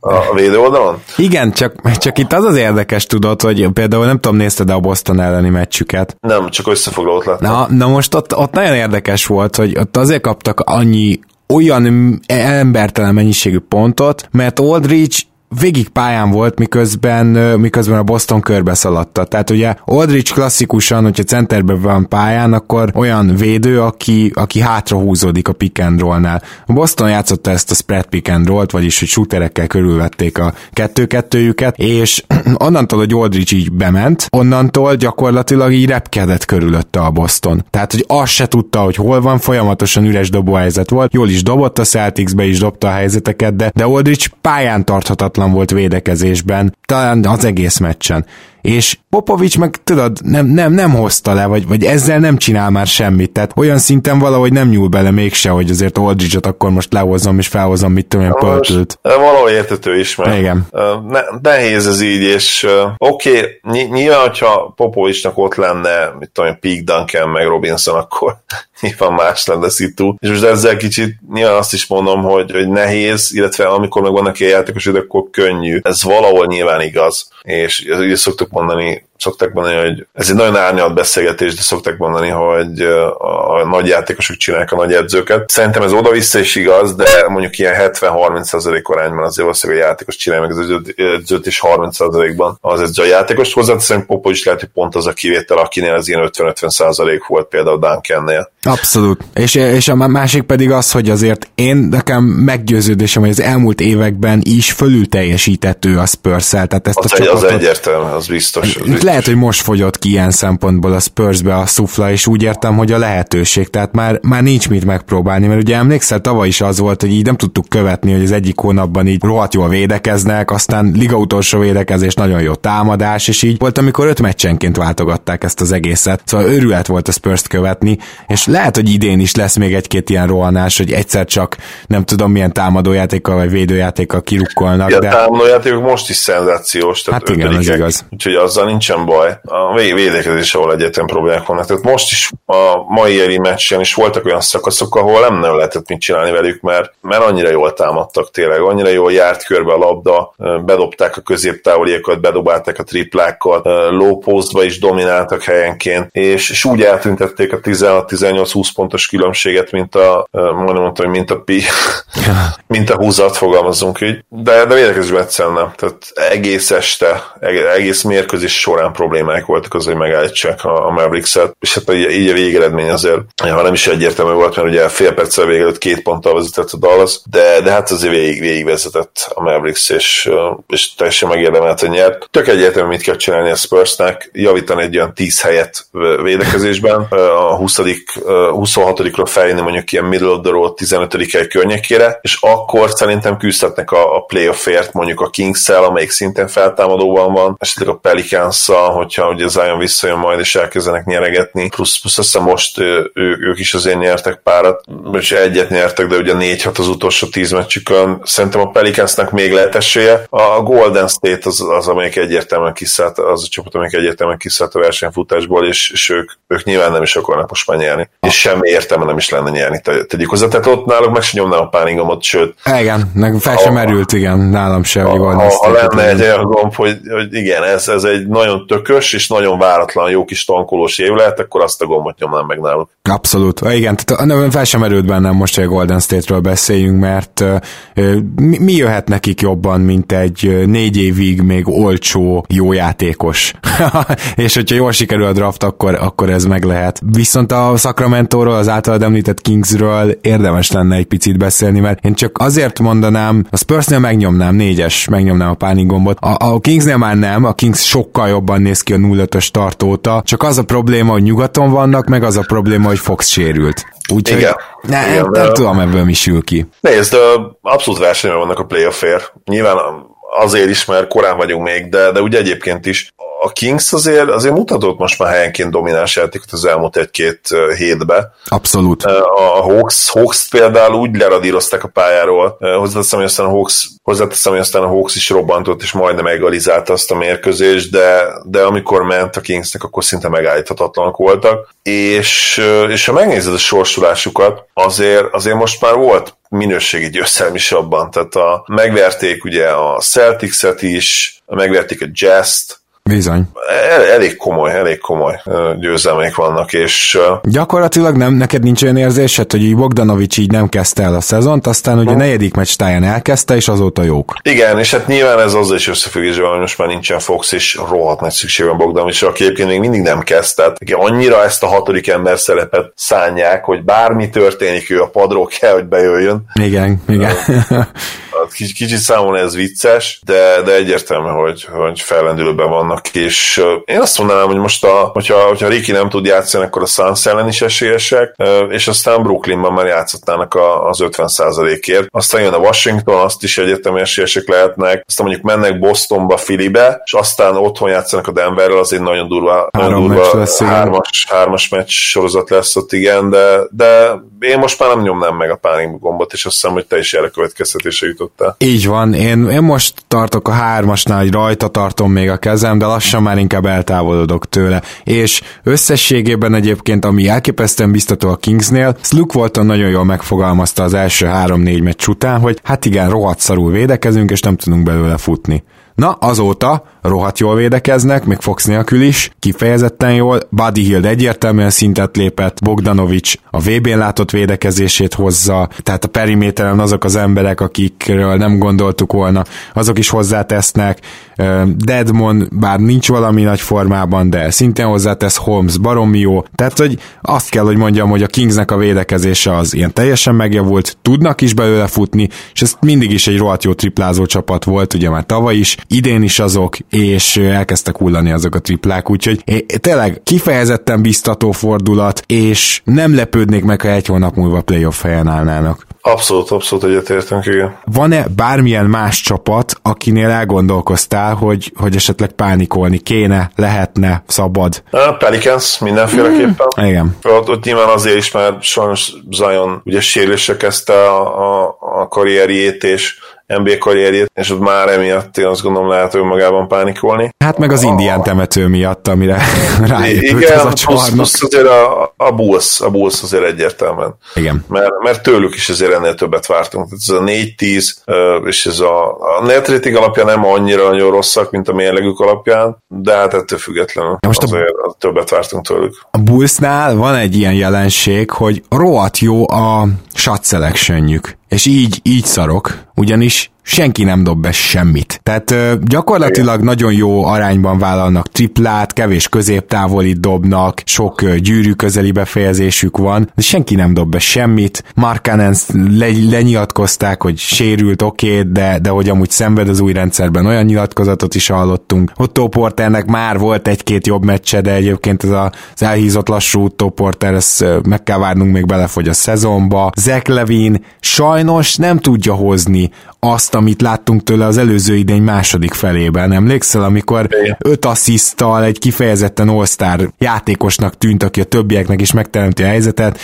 a védő oldalon? Igen, csak, csak itt az az érdekes, tudod, hogy például nem tudom, nézted a Boston elleni meccsüket. Nem, csak összefoglalót láttam. Na, na most ott, ott nagyon érdekes volt, hogy ott azért kaptak annyi olyan embertelen mennyiségű pontot, mert Aldridge végig pályán volt, miközben, miközben a Boston körbe szaladta. Tehát ugye Aldrich klasszikusan, hogyha centerben van pályán, akkor olyan védő, aki, aki hátra húzódik a pick and roll-nál. A Boston játszotta ezt a spread pick and roll vagyis hogy shooterekkel körülvették a kettő-kettőjüket, és onnantól, hogy Aldrich így bement, onnantól gyakorlatilag így repkedett körülötte a Boston. Tehát, hogy azt se tudta, hogy hol van, folyamatosan üres dobóhelyzet volt, jól is dobott a Celticsbe is dobta a helyzeteket, de, de Aldrich pályán tarthatatlan volt védekezésben, talán az egész meccsen és Popovics meg tudod, nem, nem, nem hozta le, vagy, vagy ezzel nem csinál már semmit, tehát olyan szinten valahogy nem nyúl bele mégse, hogy azért Aldridge-ot akkor most lehozom és felhozom, mit tudom én, pöltült. Valahogy értető is, mert Igen. Ne, nehéz ez így, és oké, okay, nyilván, hogyha Popovicsnak ott lenne, mit tudom én, Peak Duncan meg Robinson, akkor nyilván más lenne szitu. És most ezzel kicsit nyilván azt is mondom, hogy, hogy nehéz, illetve amikor meg vannak ilyen játékosok, akkor könnyű. Ez valahol nyilván igaz. És ugye szoktuk mondani szokták mondani, hogy ez egy nagyon árnyalt beszélgetés, de szokták mondani, hogy a nagy játékosok csinálják a nagy edzőket. Szerintem ez oda-vissza is igaz, de mondjuk ilyen 70-30% arányban azért valószínűleg a játékos csinálja meg az edzőt, és 30%-ban az edző a játékost. Hozzáteszem, Popo is lehet, hogy pont az a kivétel, akinél az ilyen 50-50% volt például Duncannél. Abszolút. És, és a másik pedig az, hogy azért én nekem meggyőződésem, hogy az elmúlt években is fölül teljesített ő a spurs tehát ezt az, a egy, az egyértelmű, az biztos. Az biztos lehet, hogy most fogyott ki ilyen szempontból a Spursbe a szufla, és úgy értem, hogy a lehetőség, tehát már, már nincs mit megpróbálni, mert ugye emlékszel, tavaly is az volt, hogy így nem tudtuk követni, hogy az egyik hónapban így rohadt jól védekeznek, aztán liga utolsó védekezés, nagyon jó támadás, és így volt, amikor öt meccsenként váltogatták ezt az egészet, szóval őrület volt a spurs követni, és lehet, hogy idén is lesz még egy-két ilyen rohanás, hogy egyszer csak nem tudom milyen támadójátékkal vagy védőjátékkal kirukkolnak. Ja, de... a támadójátékok most is szenzációs, tehát hát igen, az igaz. Úgyhogy azzal nincsen sem baj. A védekezés, ahol egyetlen problémák vannak. Tehát most is a mai éri meccsen is voltak olyan szakaszok, ahol nem nagyon lehetett mit csinálni velük, mert, mert annyira jól támadtak tényleg, annyira jól járt körbe a labda, bedobták a középtávoliakat, bedobálták a triplákat, low postba is domináltak helyenként, és, és úgy eltüntették a 16-18-20 pontos különbséget, mint a, mondom, mondtam, hogy mint a pi, mint a húzat, fogalmazunk így. De, de védekezésben egyszerűen nem. Tehát egész este, egész mérkőzés során során problémák voltak az, hogy megállítsák a, a Mavericks-et, és hát így, így a végeredmény azért, ha nem is egyértelmű volt, mert ugye fél perccel végelőtt két ponttal vezetett a Dallas, de, de hát azért végig, végig vezetett a Mavericks, és, és teljesen megérdemelt, hogy nyert. Tök egyértelmű, mit kell csinálni a Spursnek, javítani egy olyan 10 helyet védekezésben, a 20 26-ról feljönni mondjuk ilyen middle of the road 15 hely környékére, és akkor szerintem küzdhetnek a, a playoffért mondjuk a Kings-szel, amelyik szintén feltámadóban van, esetleg a pelicans hogyha ugye Zion visszajön majd és elkezdenek nyeregetni, plusz, plusz azt hiszem most ő, ők is azért nyertek párat, és egyet nyertek, de ugye négy-hat az utolsó tíz meccsükön. Szerintem a Pelicansnak még lehet esélye. A Golden State az, az amelyik egyértelműen kiszállt, az a csapat, amelyik egyértelműen kiszállt a versenyfutásból, és, és ők, ők nyilván nem is akarnak most már nyerni. És semmi értelme nem is lenne nyerni, tegyük hozzá. Tehát ott náluk meg sem nyomnám a páningomot, sőt. Igen, meg fel sem merült, igen, nálam se, hogy Golden State. Ha lenne egy olyan gomb, hogy, hogy igen, ez, ez egy nagyon tökös és nagyon váratlan jó kis tankolós év lehet, akkor azt a gombot nyomnám meg náluk. Abszolút. Igen, tehát nem fel sem erőd bennem most, hogy a Golden State-ről beszéljünk, mert mi, mi jöhet nekik jobban, mint egy négy évig még olcsó jó játékos. és hogyha jól sikerül a draft, akkor, akkor ez meg lehet. Viszont a Sacramento-ról, az általad említett Kingsről érdemes lenne egy picit beszélni, mert én csak azért mondanám, a Spursnél megnyomnám, négyes, megnyomnám a pánik gombot. A, a Kingsnél már nem, a Kings sokkal jobban néz ki a 0-5-ös tartóta, csak az a probléma, hogy nyugaton vannak, meg az a probléma, hogy Fox sérült. Úgyhogy Igen. Ne, Igen, nem, nem tudom, ebből mi sül ki. Nézd, abszolút versenyben vannak a playoffért. Nyilván azért is, mert korán vagyunk még, de, de ugye egyébként is a Kings azért, azért mutatott most már helyenként domináns játékot az elmúlt egy-két hétbe. Abszolút. A Hawks, Hawks például úgy leradírozták a pályáról, hozzáteszem, hogy aztán a Hawks, hozzáteszem, hogy aztán a Hawks is robbantott, és majdnem egalizálta azt a mérkőzést, de, de amikor ment a Kingsnek, akkor szinte megállíthatatlanak voltak. És, és ha megnézed a sorsulásukat, azért, azért most már volt minőségi győzelm is abban. Tehát a, megverték ugye a Celtics-et is, megverték a Jazz-t, Bizony. El, elég komoly, elég komoly győzelmék vannak, és... Gyakorlatilag nem, neked nincs olyan érzésed, hogy Bogdanovics így nem kezdte el a szezont, aztán ugye a negyedik meccs táján elkezdte, és azóta jók. Igen, és hát nyilván ez azzal is összefüggésben, hogy most már nincsen Fox, és rohadt nagy szükség van Bogdanovicsra, aki egyébként még mindig nem kezdett. Annyira ezt a hatodik ember szerepet szánják, hogy bármi történik, ő a padról kell, hogy bejöjjön. Igen, igen. Kicsit, kicsit számomra ez vicces, de, de egyértelmű, hogy, hogy fellendülőben vannak, és én azt mondanám, hogy most, a, hogyha, hogyha Riki nem tud játszani, akkor a Suns ellen is esélyesek, és aztán Brooklynban már játszottának az 50%-ért. Aztán jön a Washington, azt is egyértelmű esélyesek lehetnek, aztán mondjuk mennek Bostonba, Filibe, és aztán otthon játszanak a Denverrel, az egy nagyon durva, Három nagyon durva lesz, hármas, hármas meccs sorozat lesz ott, igen, de, de én most már nem nyomnám meg a pánik gombot, és azt hiszem, hogy te is erre következtetése jutottál. Így van, én, én most tartok a hármasnál, hogy rajta tartom még a kezem, de lassan már inkább eltávolodok tőle. És összességében egyébként, ami elképesztően biztató a Kingsnél, Luke Walton nagyon jól megfogalmazta az első három-négy meccs után, hogy hát igen, rohadt szarul védekezünk, és nem tudunk belőle futni. Na, azóta rohadt jól védekeznek, még Fox nélkül is, kifejezetten jól, Buddy Hill egyértelműen szintet lépett, Bogdanovics a VB-n látott védekezését hozza, tehát a periméteren azok az emberek, akikről nem gondoltuk volna, azok is hozzátesznek, Deadmon bár nincs valami nagy formában, de szintén hozzátesz Holmes baromi jó, tehát hogy azt kell, hogy mondjam, hogy a Kingsnek a védekezése az ilyen teljesen megjavult, tudnak is belőle futni, és ez mindig is egy rohadt jó triplázó csapat volt, ugye már tavaly is, idén is azok, és elkezdtek hullani azok a triplák, úgyhogy tényleg kifejezetten biztató fordulat, és nem lepődnék meg, ha egy hónap múlva playoff helyen állnának. Abszolút, abszolút egyetértünk, igen. Van-e bármilyen más csapat, akinél elgondolkoztál, hogy, hogy esetleg pánikolni kéne, lehetne, szabad? A Pelicans mindenféleképpen. Mm, igen. Ott, ott nyilván azért is, mert sajnos Zion ugye sérülésre kezdte a, a, a karrierjét, és NBA karrierjét, és ott már emiatt én azt gondolom lehet önmagában pánikolni. Hát meg az indián temető miatt, amire ráépült Igen, ez a csarnok. Plusz, azért a, a Bulls, a Bulls azért egyértelműen. Igen. Mert, mert tőlük is azért ennél többet vártunk. Tehát ez a 4-10, és ez a, a net rating alapján nem annyira nagyon rosszak, mint a mérlegük alapján, de hát ettől függetlenül most azért a, többet vártunk tőlük. A Bullsnál van egy ilyen jelenség, hogy rohadt jó a shot selectionjük. És így, így szarok, ugyanis senki nem dob be semmit. Tehát ö, gyakorlatilag nagyon jó arányban vállalnak triplát, kevés középtávolit dobnak, sok ö, gyűrű közeli befejezésük van, de senki nem dob be semmit. Markanen le, lenyilatkozták, hogy sérült, oké, okay, de, de hogy amúgy szenved az új rendszerben, olyan nyilatkozatot is hallottunk. Otto Porternek már volt egy-két jobb meccse, de egyébként ez a, az elhízott lassú Otto Porter, ezt meg kell várnunk, még belefogy a szezonba. Zach Levin sajnos nem tudja hozni azt, amit láttunk tőle az előző idény második felében. Emlékszel, amikor Igen. öt asszisztal egy kifejezetten all játékosnak tűnt, aki a többieknek is megteremti a helyzetet,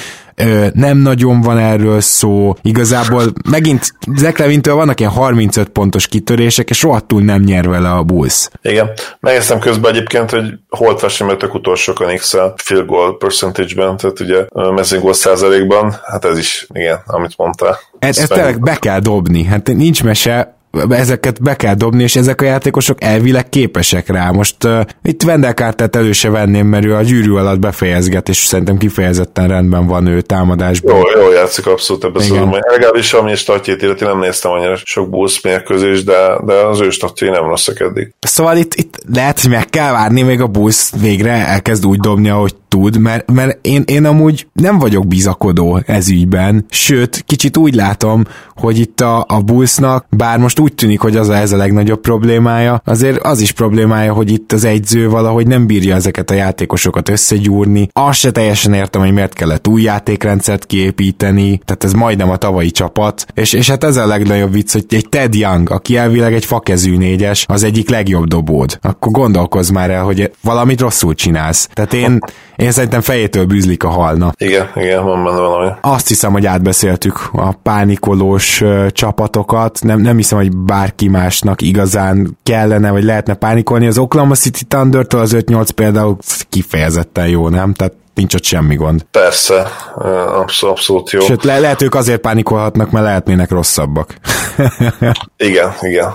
nem nagyon van erről szó. Igazából megint Zach Levintől vannak ilyen 35 pontos kitörések, és rohadtul nem nyer vele a Bulls. Igen. Megnéztem közben egyébként, hogy holt mert tök utolsókan x field goal percentage-ben, tehát ugye mezőgól százalékban, hát ez is, igen, amit mondtál. Ez, ez tényleg be kell dobni, hát nincs mese, ezeket be kell dobni, és ezek a játékosok elvileg képesek rá. Most uh, itt Vendelkártát elő se venném, mert ő a gyűrű alatt befejezget, és szerintem kifejezetten rendben van ő támadásban. Jó, jó játszik abszolút ebben szezonban. Legalábbis ami statjét illeti, nem néztem annyira sok Bulls mérkőzés, de, de az ő statjai nem rosszak eddig. Szóval itt, itt lehet, hogy meg kell várni, még a Bulls végre elkezd úgy dobni, ahogy tud, mert, mert én, én amúgy nem vagyok bizakodó ez ügyben, sőt, kicsit úgy látom, hogy itt a, a Bullsnak, bár most úgy tűnik, hogy az a, ez a legnagyobb problémája, azért az is problémája, hogy itt az egyző valahogy nem bírja ezeket a játékosokat összegyúrni. Azt se teljesen értem, hogy miért kellett új játékrendszert kiépíteni, tehát ez majdnem a tavalyi csapat, és, és hát ez a legnagyobb vicc, hogy egy Ted Young, aki elvileg egy fakezű négyes, az egyik legjobb dobód. Akkor gondolkozz már el, hogy valamit rosszul csinálsz. Tehát én, én szerintem fejétől bűzlik a halna. Igen, igen, van benne valami. Azt hiszem, hogy átbeszéltük a pánikolós uh, csapatokat. Nem, nem hiszem, hogy bárki másnak igazán kellene, vagy lehetne pánikolni. Az Oklahoma City Thunder-től az 5-8 például kifejezetten jó, nem? Tehát nincs ott semmi gond. Persze, abszolút, abszolút jó. Sőt, le- lehet ők azért pánikolhatnak, mert lehetnének rosszabbak. igen, igen.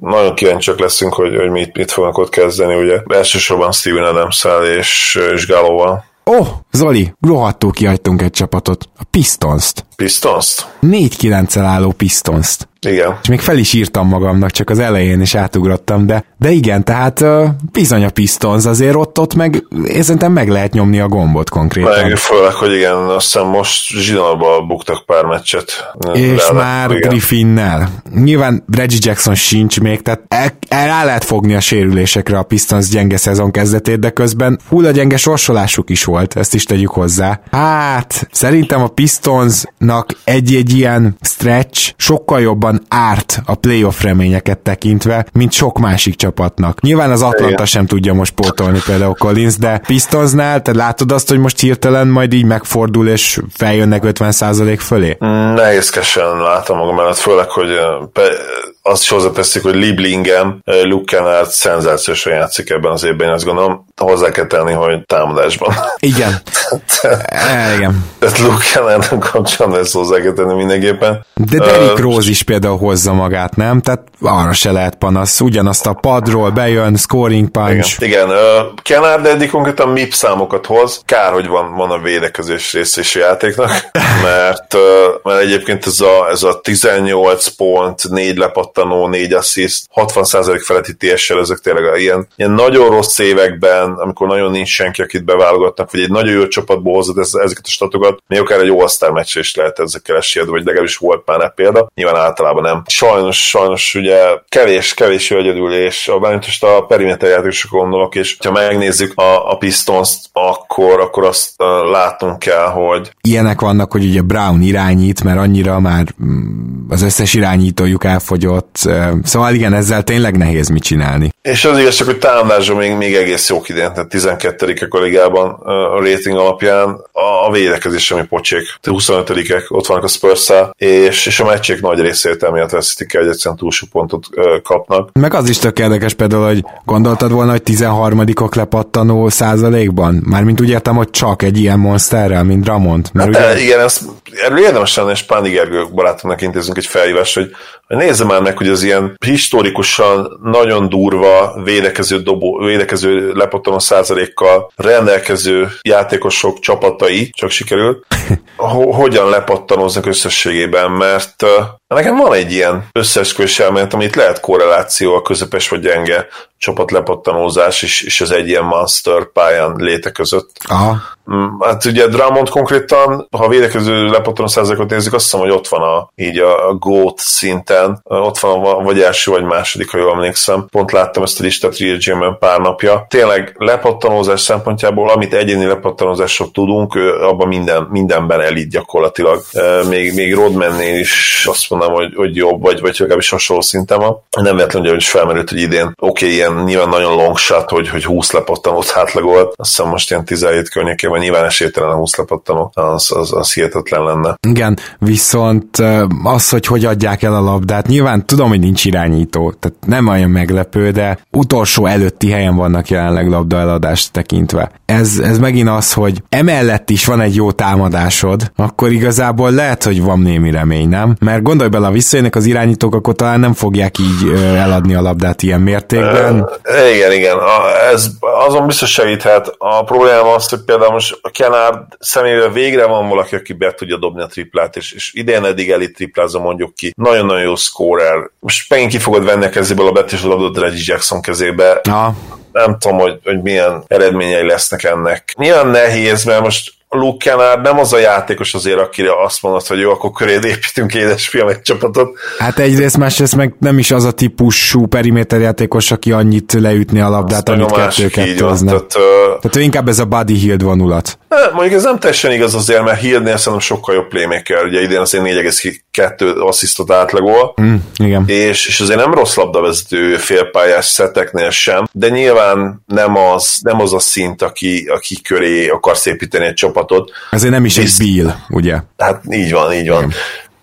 Nagyon kíváncsiak leszünk, hogy, hogy mit, mit fognak ott kezdeni, ugye. Elsősorban Steven adams és, és Gallóval. Ó, oh, Zoli, rohadtul kihagytunk egy csapatot. A Pistons-t. Pistons-t? 4-9-el álló Pistons-t. Igen. És még fel is írtam magamnak, csak az elején is átugrottam, de, de igen, tehát bizony a Pistons azért ott, ott meg, szerintem meg lehet nyomni a gombot konkrétan. Meg főleg, hogy igen, azt hiszem most zsinalba buktak pár meccset. És le, már igen. Griffinnel. Nyilván Reggie Jackson sincs még, tehát el, el rá lehet fogni a sérülésekre a Pistons gyenge szezon kezdetét, de közben hulla gyenge sorsolásuk is volt, ezt is tegyük hozzá. Hát, szerintem a Pistonsnak egy-egy ilyen stretch sokkal jobban jobban árt a playoff reményeket tekintve, mint sok másik csapatnak. Nyilván az Atlanta Igen. sem tudja most pótolni például Collins, de Pistonsnál, te látod azt, hogy most hirtelen majd így megfordul, és feljönnek 50% fölé? Mm, nehézkesen látom magam mellett, főleg, hogy azt is hozzáteszik, hogy Liblingem, Luke Kennard szenzációsan játszik ebben az évben, azt gondolom, hozzá kell tenni, hogy támadásban. Igen. e, igen. Tehát Luke Kennard kapcsolatban ezt hozzá kell tenni mindenképpen. De Derrick uh, Rose is például hozza magát, nem? Tehát arra se lehet panasz. Ugyanazt a padról bejön, scoring punch. Igen, igen. Uh, Kennard eddig konkrétan MIP számokat hoz. Kár, hogy van, van a védekezés része is a játéknak, mert, mert egyébként ez a, ez a 18 pont, 4 lepat pattanó, négy assist, 60% feletti TSL, ezek tényleg ilyen, ilyen nagyon rossz években, amikor nagyon nincs senki, akit beválogatnak, vagy egy nagyon jó csapatból hozod ezeket a statokat, még akár egy All-Star meccs is lehet ezekkel esélyed, vagy legalábbis volt már példa, nyilván általában nem. Sajnos, sajnos ugye kevés, kevés egyedül, és a most a perimeter játékosok gondolok, és ha megnézzük a, a pistons akkor, akkor azt látnunk kell, hogy ilyenek vannak, hogy ugye Brown irányít, mert annyira már mm, az összes irányítójuk elfogyott, ott, szóval igen, ezzel tényleg nehéz mit csinálni. És az igaz, csak, hogy támadásban még, még egész jók idén, tehát 12 a ligában a rating alapján a, a védekezés, ami pocsék, 25-ek, ott vannak a spurs és, és a meccsék nagy részét emiatt veszítik el, hogy egyszerűen túl sok pontot kapnak. Meg az is tök érdekes például, hogy gondoltad volna, hogy 13-ok lepattanó százalékban? Mármint úgy értem, hogy csak egy ilyen monsterrel, mint Ramont. Mert hát, ugye... Igen, ezt, erről érdemes lenne, és Pándi Gergő barátomnak intézünk egy felhívást, hogy nézze már meg, hogy az ilyen historikusan nagyon durva védekező, dobó, védekező lepottanó százalékkal rendelkező játékosok csapatai, csak sikerült, hogyan lepattanoznak összességében, mert Nekem van egy ilyen összeesküvés elmélet, amit lehet korreláció a közepes vagy gyenge csapat lepattanózás és, és az egy ilyen master pályán léte között. Aha. Mm, hát ugye Drummond konkrétan, ha védekező lepattanó százalékot nézzük, azt hiszem, hogy ott van a, így a, a GOAT szinten, ott van vagy első, vagy második, ha jól emlékszem. Pont láttam ezt a listát Real pár napja. Tényleg lepattanózás szempontjából, amit egyéni lepattanózásról tudunk, abban minden, mindenben elit gyakorlatilag. Még, még Rodmannél is azt mondanám, hogy, hogy jobb, vagy, vagy legalábbis hasonló szinten van. Nem véletlenül, hogy is felmerült, hogy idén oké, okay, ilyen nyilván nagyon long shot, hogy, hogy 20 lepattanót átlagolt, azt hiszem most ilyen 17 környékében nyilván esélytelen a 20 lepattanó, az, az, az hihetetlen lenne. Igen, viszont az, hogy hogy adják el a labdát, nyilván tudom, hogy nincs irányító, tehát nem olyan meglepő, de utolsó előtti helyen vannak jelenleg labda eladást tekintve. Ez, ez megint az, hogy emellett is van egy jó támadásod, akkor igazából lehet, hogy van némi remény, nem? Mert gondolj bele, ha visszajönnek az irányítók, akkor talán nem fogják így eladni a labdát ilyen mértékben. Igen, igen, ez azon biztos segíthet. A probléma az, hogy például most a Kenard személyével végre van valaki, aki be tudja dobni a triplát, és, és idén eddig elit triplázza mondjuk ki. Nagyon-nagyon jó scorer. Most megint ki fogod venni a kezéből a bet és a labdot Reggie Jackson kezébe. Na. Nem tudom, hogy, hogy milyen eredményei lesznek ennek. Nyilván nehéz, mert most Luke Kennard nem az a játékos azért, akire azt mondod, hogy jó, akkor köréd építünk édesfiam egy csapatot. Hát egyrészt, másrészt meg nem is az a típusú periméter játékos, aki annyit leütni a labdát, amit kettő hozna. Tehát, uh, tehát ő inkább ez a Buddy Hield vonulat. Mondjuk ez nem teljesen igaz azért, mert Hieldnél szerintem sokkal jobb playmaker, ugye idén azért 4,2 asszisztot átlagol, mm, igen. És, és azért nem rossz labdavezető félpályás szeteknél sem, de nyilván nem az, nem az a szint, aki, aki köré akarsz építeni egy csapatot. Ezért nem is Bizt... egy Bill, ugye? Hát így van, így van. Igen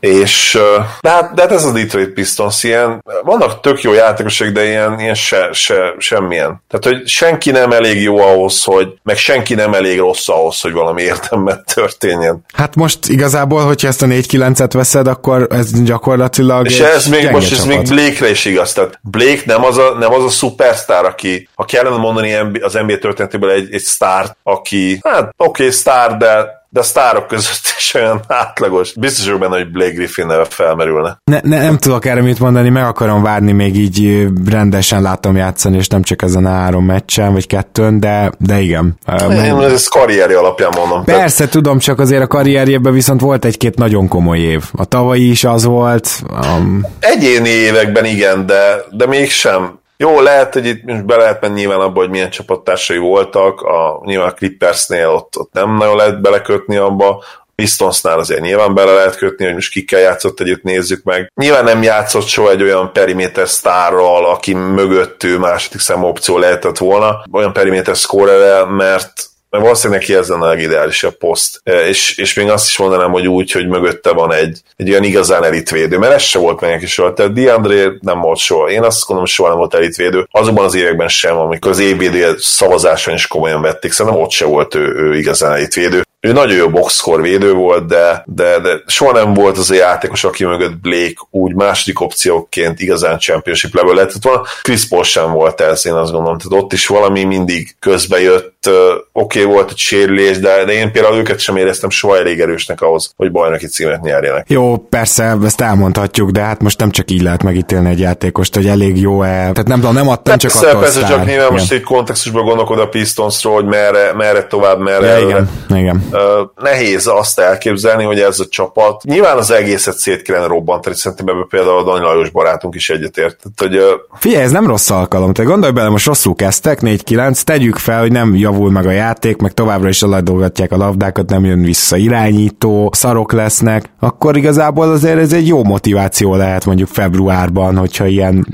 és de hát, de hát ez a Detroit Pistons ilyen, vannak tök jó játékosok, de ilyen, ilyen se, se, semmilyen. Tehát, hogy senki nem elég jó ahhoz, hogy, meg senki nem elég rossz ahhoz, hogy valami értelmet történjen. Hát most igazából, hogyha ezt a 4-9-et veszed, akkor ez gyakorlatilag És ez még, most ez még Blake-re is igaz. Tehát Blake nem az a, nem az a szupersztár, aki, ha kellene mondani az NBA történetéből egy, egy sztárt, aki, hát oké, okay, sztár, de de a sztárok között is olyan átlagos. Biztos vagyok benne, hogy Blake Griffin neve felmerülne. Ne, ne, nem tudok erre mit mondani, meg akarom várni, még így rendesen látom játszani, és nem csak ezen a három meccsen, vagy kettőn, de, de igen. Én ez karrieri alapján mondom. Persze, tehát... tudom, csak azért a karrierjében viszont volt egy-két nagyon komoly év. A tavalyi is az volt. Um... Egyéni években igen, de, de mégsem jó, lehet, hogy itt most be lehet menni nyilván abba, hogy milyen csapattársai voltak, a, nyilván a Clippersnél ott, ott nem nagyon lehet belekötni abba, Pistonsnál azért nyilván bele lehet kötni, hogy most kikkel játszott együtt, nézzük meg. Nyilván nem játszott soha egy olyan periméter sztárral, aki mögött ő második szem opció lehetett volna, olyan periméter scorerrel, mert mert valószínűleg neki ez lenne a legideálisabb poszt. E, és, és még azt is mondanám, hogy úgy, hogy mögötte van egy, egy olyan igazán elitvédő, mert ez se volt meg neki soha. Tehát DeAndre nem volt soha. Én azt gondolom, soha nem volt elitvédő. Azokban az években sem, amikor az EBD szavazáson is komolyan vették, szerintem ott se volt ő, ő igazán elitvédő ő nagyon jó boxkor védő volt, de, de, de soha nem volt az a játékos, aki mögött Blake úgy második opcióként igazán championship level lehetett volna. Chris Paul sem volt ez, én azt gondolom. Tehát ott is valami mindig közbe jött, oké okay, volt egy sérülés, de, de én például őket sem éreztem soha elég erősnek ahhoz, hogy bajnoki címet nyerjenek. Jó, persze, ezt elmondhatjuk, de hát most nem csak így lehet megítélni egy játékost, hogy elég jó-e. Tehát nem tudom, nem adtam, csak attól Persze, csak nyilván most egy kontextusban gondolkod a Pistonsról, hogy merre, merre tovább, merre ja, igen, igen nehéz azt elképzelni, hogy ez a csapat, nyilván az egészet szét kellene robbantani, szerintem ebben például a Dani Lajos barátunk is egyetért. hogy, Figyelj, ez nem rossz alkalom, te gondolj bele, most rosszul kezdtek, 4-9, tegyük fel, hogy nem javul meg a játék, meg továbbra is aladolgatják a labdákat, nem jön vissza irányító, szarok lesznek, akkor igazából azért ez egy jó motiváció lehet mondjuk februárban, hogyha ilyen,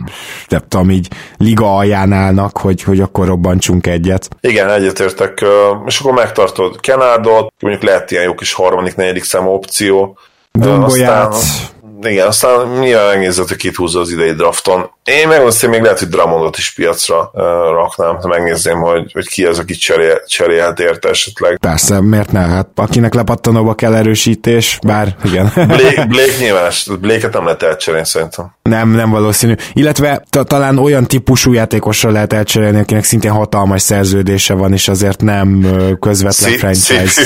nem tudom, így liga alján állnak, hogy, hogy akkor robbantsunk egyet. Igen, egyetértek, és akkor megtartod Kenardot, mondjuk lehet ilyen jó kis harmadik, negyedik számú opció. Aztán igen, aztán nyilván megnézett, hogy kit húzza az idei drafton. Én megmondom, még lehet, hogy Drummondot is piacra uh, raknám, ha megnézném, hogy, hogy ki az, aki cserél, cserélhet érte esetleg. Persze, miért ne? Hát akinek lepattanóba kell erősítés, bár igen. Blake, Blake nyilván, Blake-et nem lehet elcserélni szerintem. Nem, nem valószínű. Illetve ta- talán olyan típusú játékosra lehet elcserélni, akinek szintén hatalmas szerződése van, és azért nem közvetlen franchise.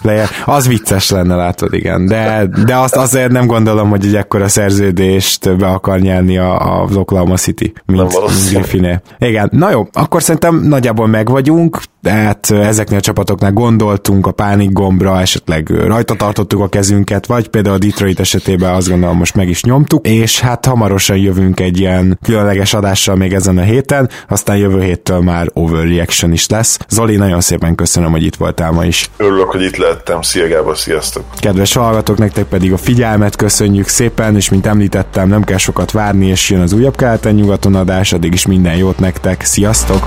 Player. Az vicces lenne, látod, igen. De, de azt azért nem gondolom, hogy egy ekkora szerződést be akar nyelni a, az Oklahoma City, mint, mint Griffiné. Igen, na jó, akkor szerintem nagyjából megvagyunk, tehát ezeknél a csapatoknál gondoltunk a pánik gombra, esetleg rajta tartottuk a kezünket, vagy például a Detroit esetében azt gondolom most meg is nyomtuk, és hát hamarosan jövünk egy ilyen különleges adással még ezen a héten, aztán jövő héttől már overreaction is lesz. Zoli, nagyon szépen köszönöm, hogy itt voltál ma is. Örülök, hogy itt lehettem. Szia Gábor, sziasztok! Kedves hallgatók, nektek pedig a figyelmet köszönjük szépen, és mint említettem, nem kell sokat várni, és jön az újabb keleten-nyugaton adás, addig is minden jót nektek. Sziasztok!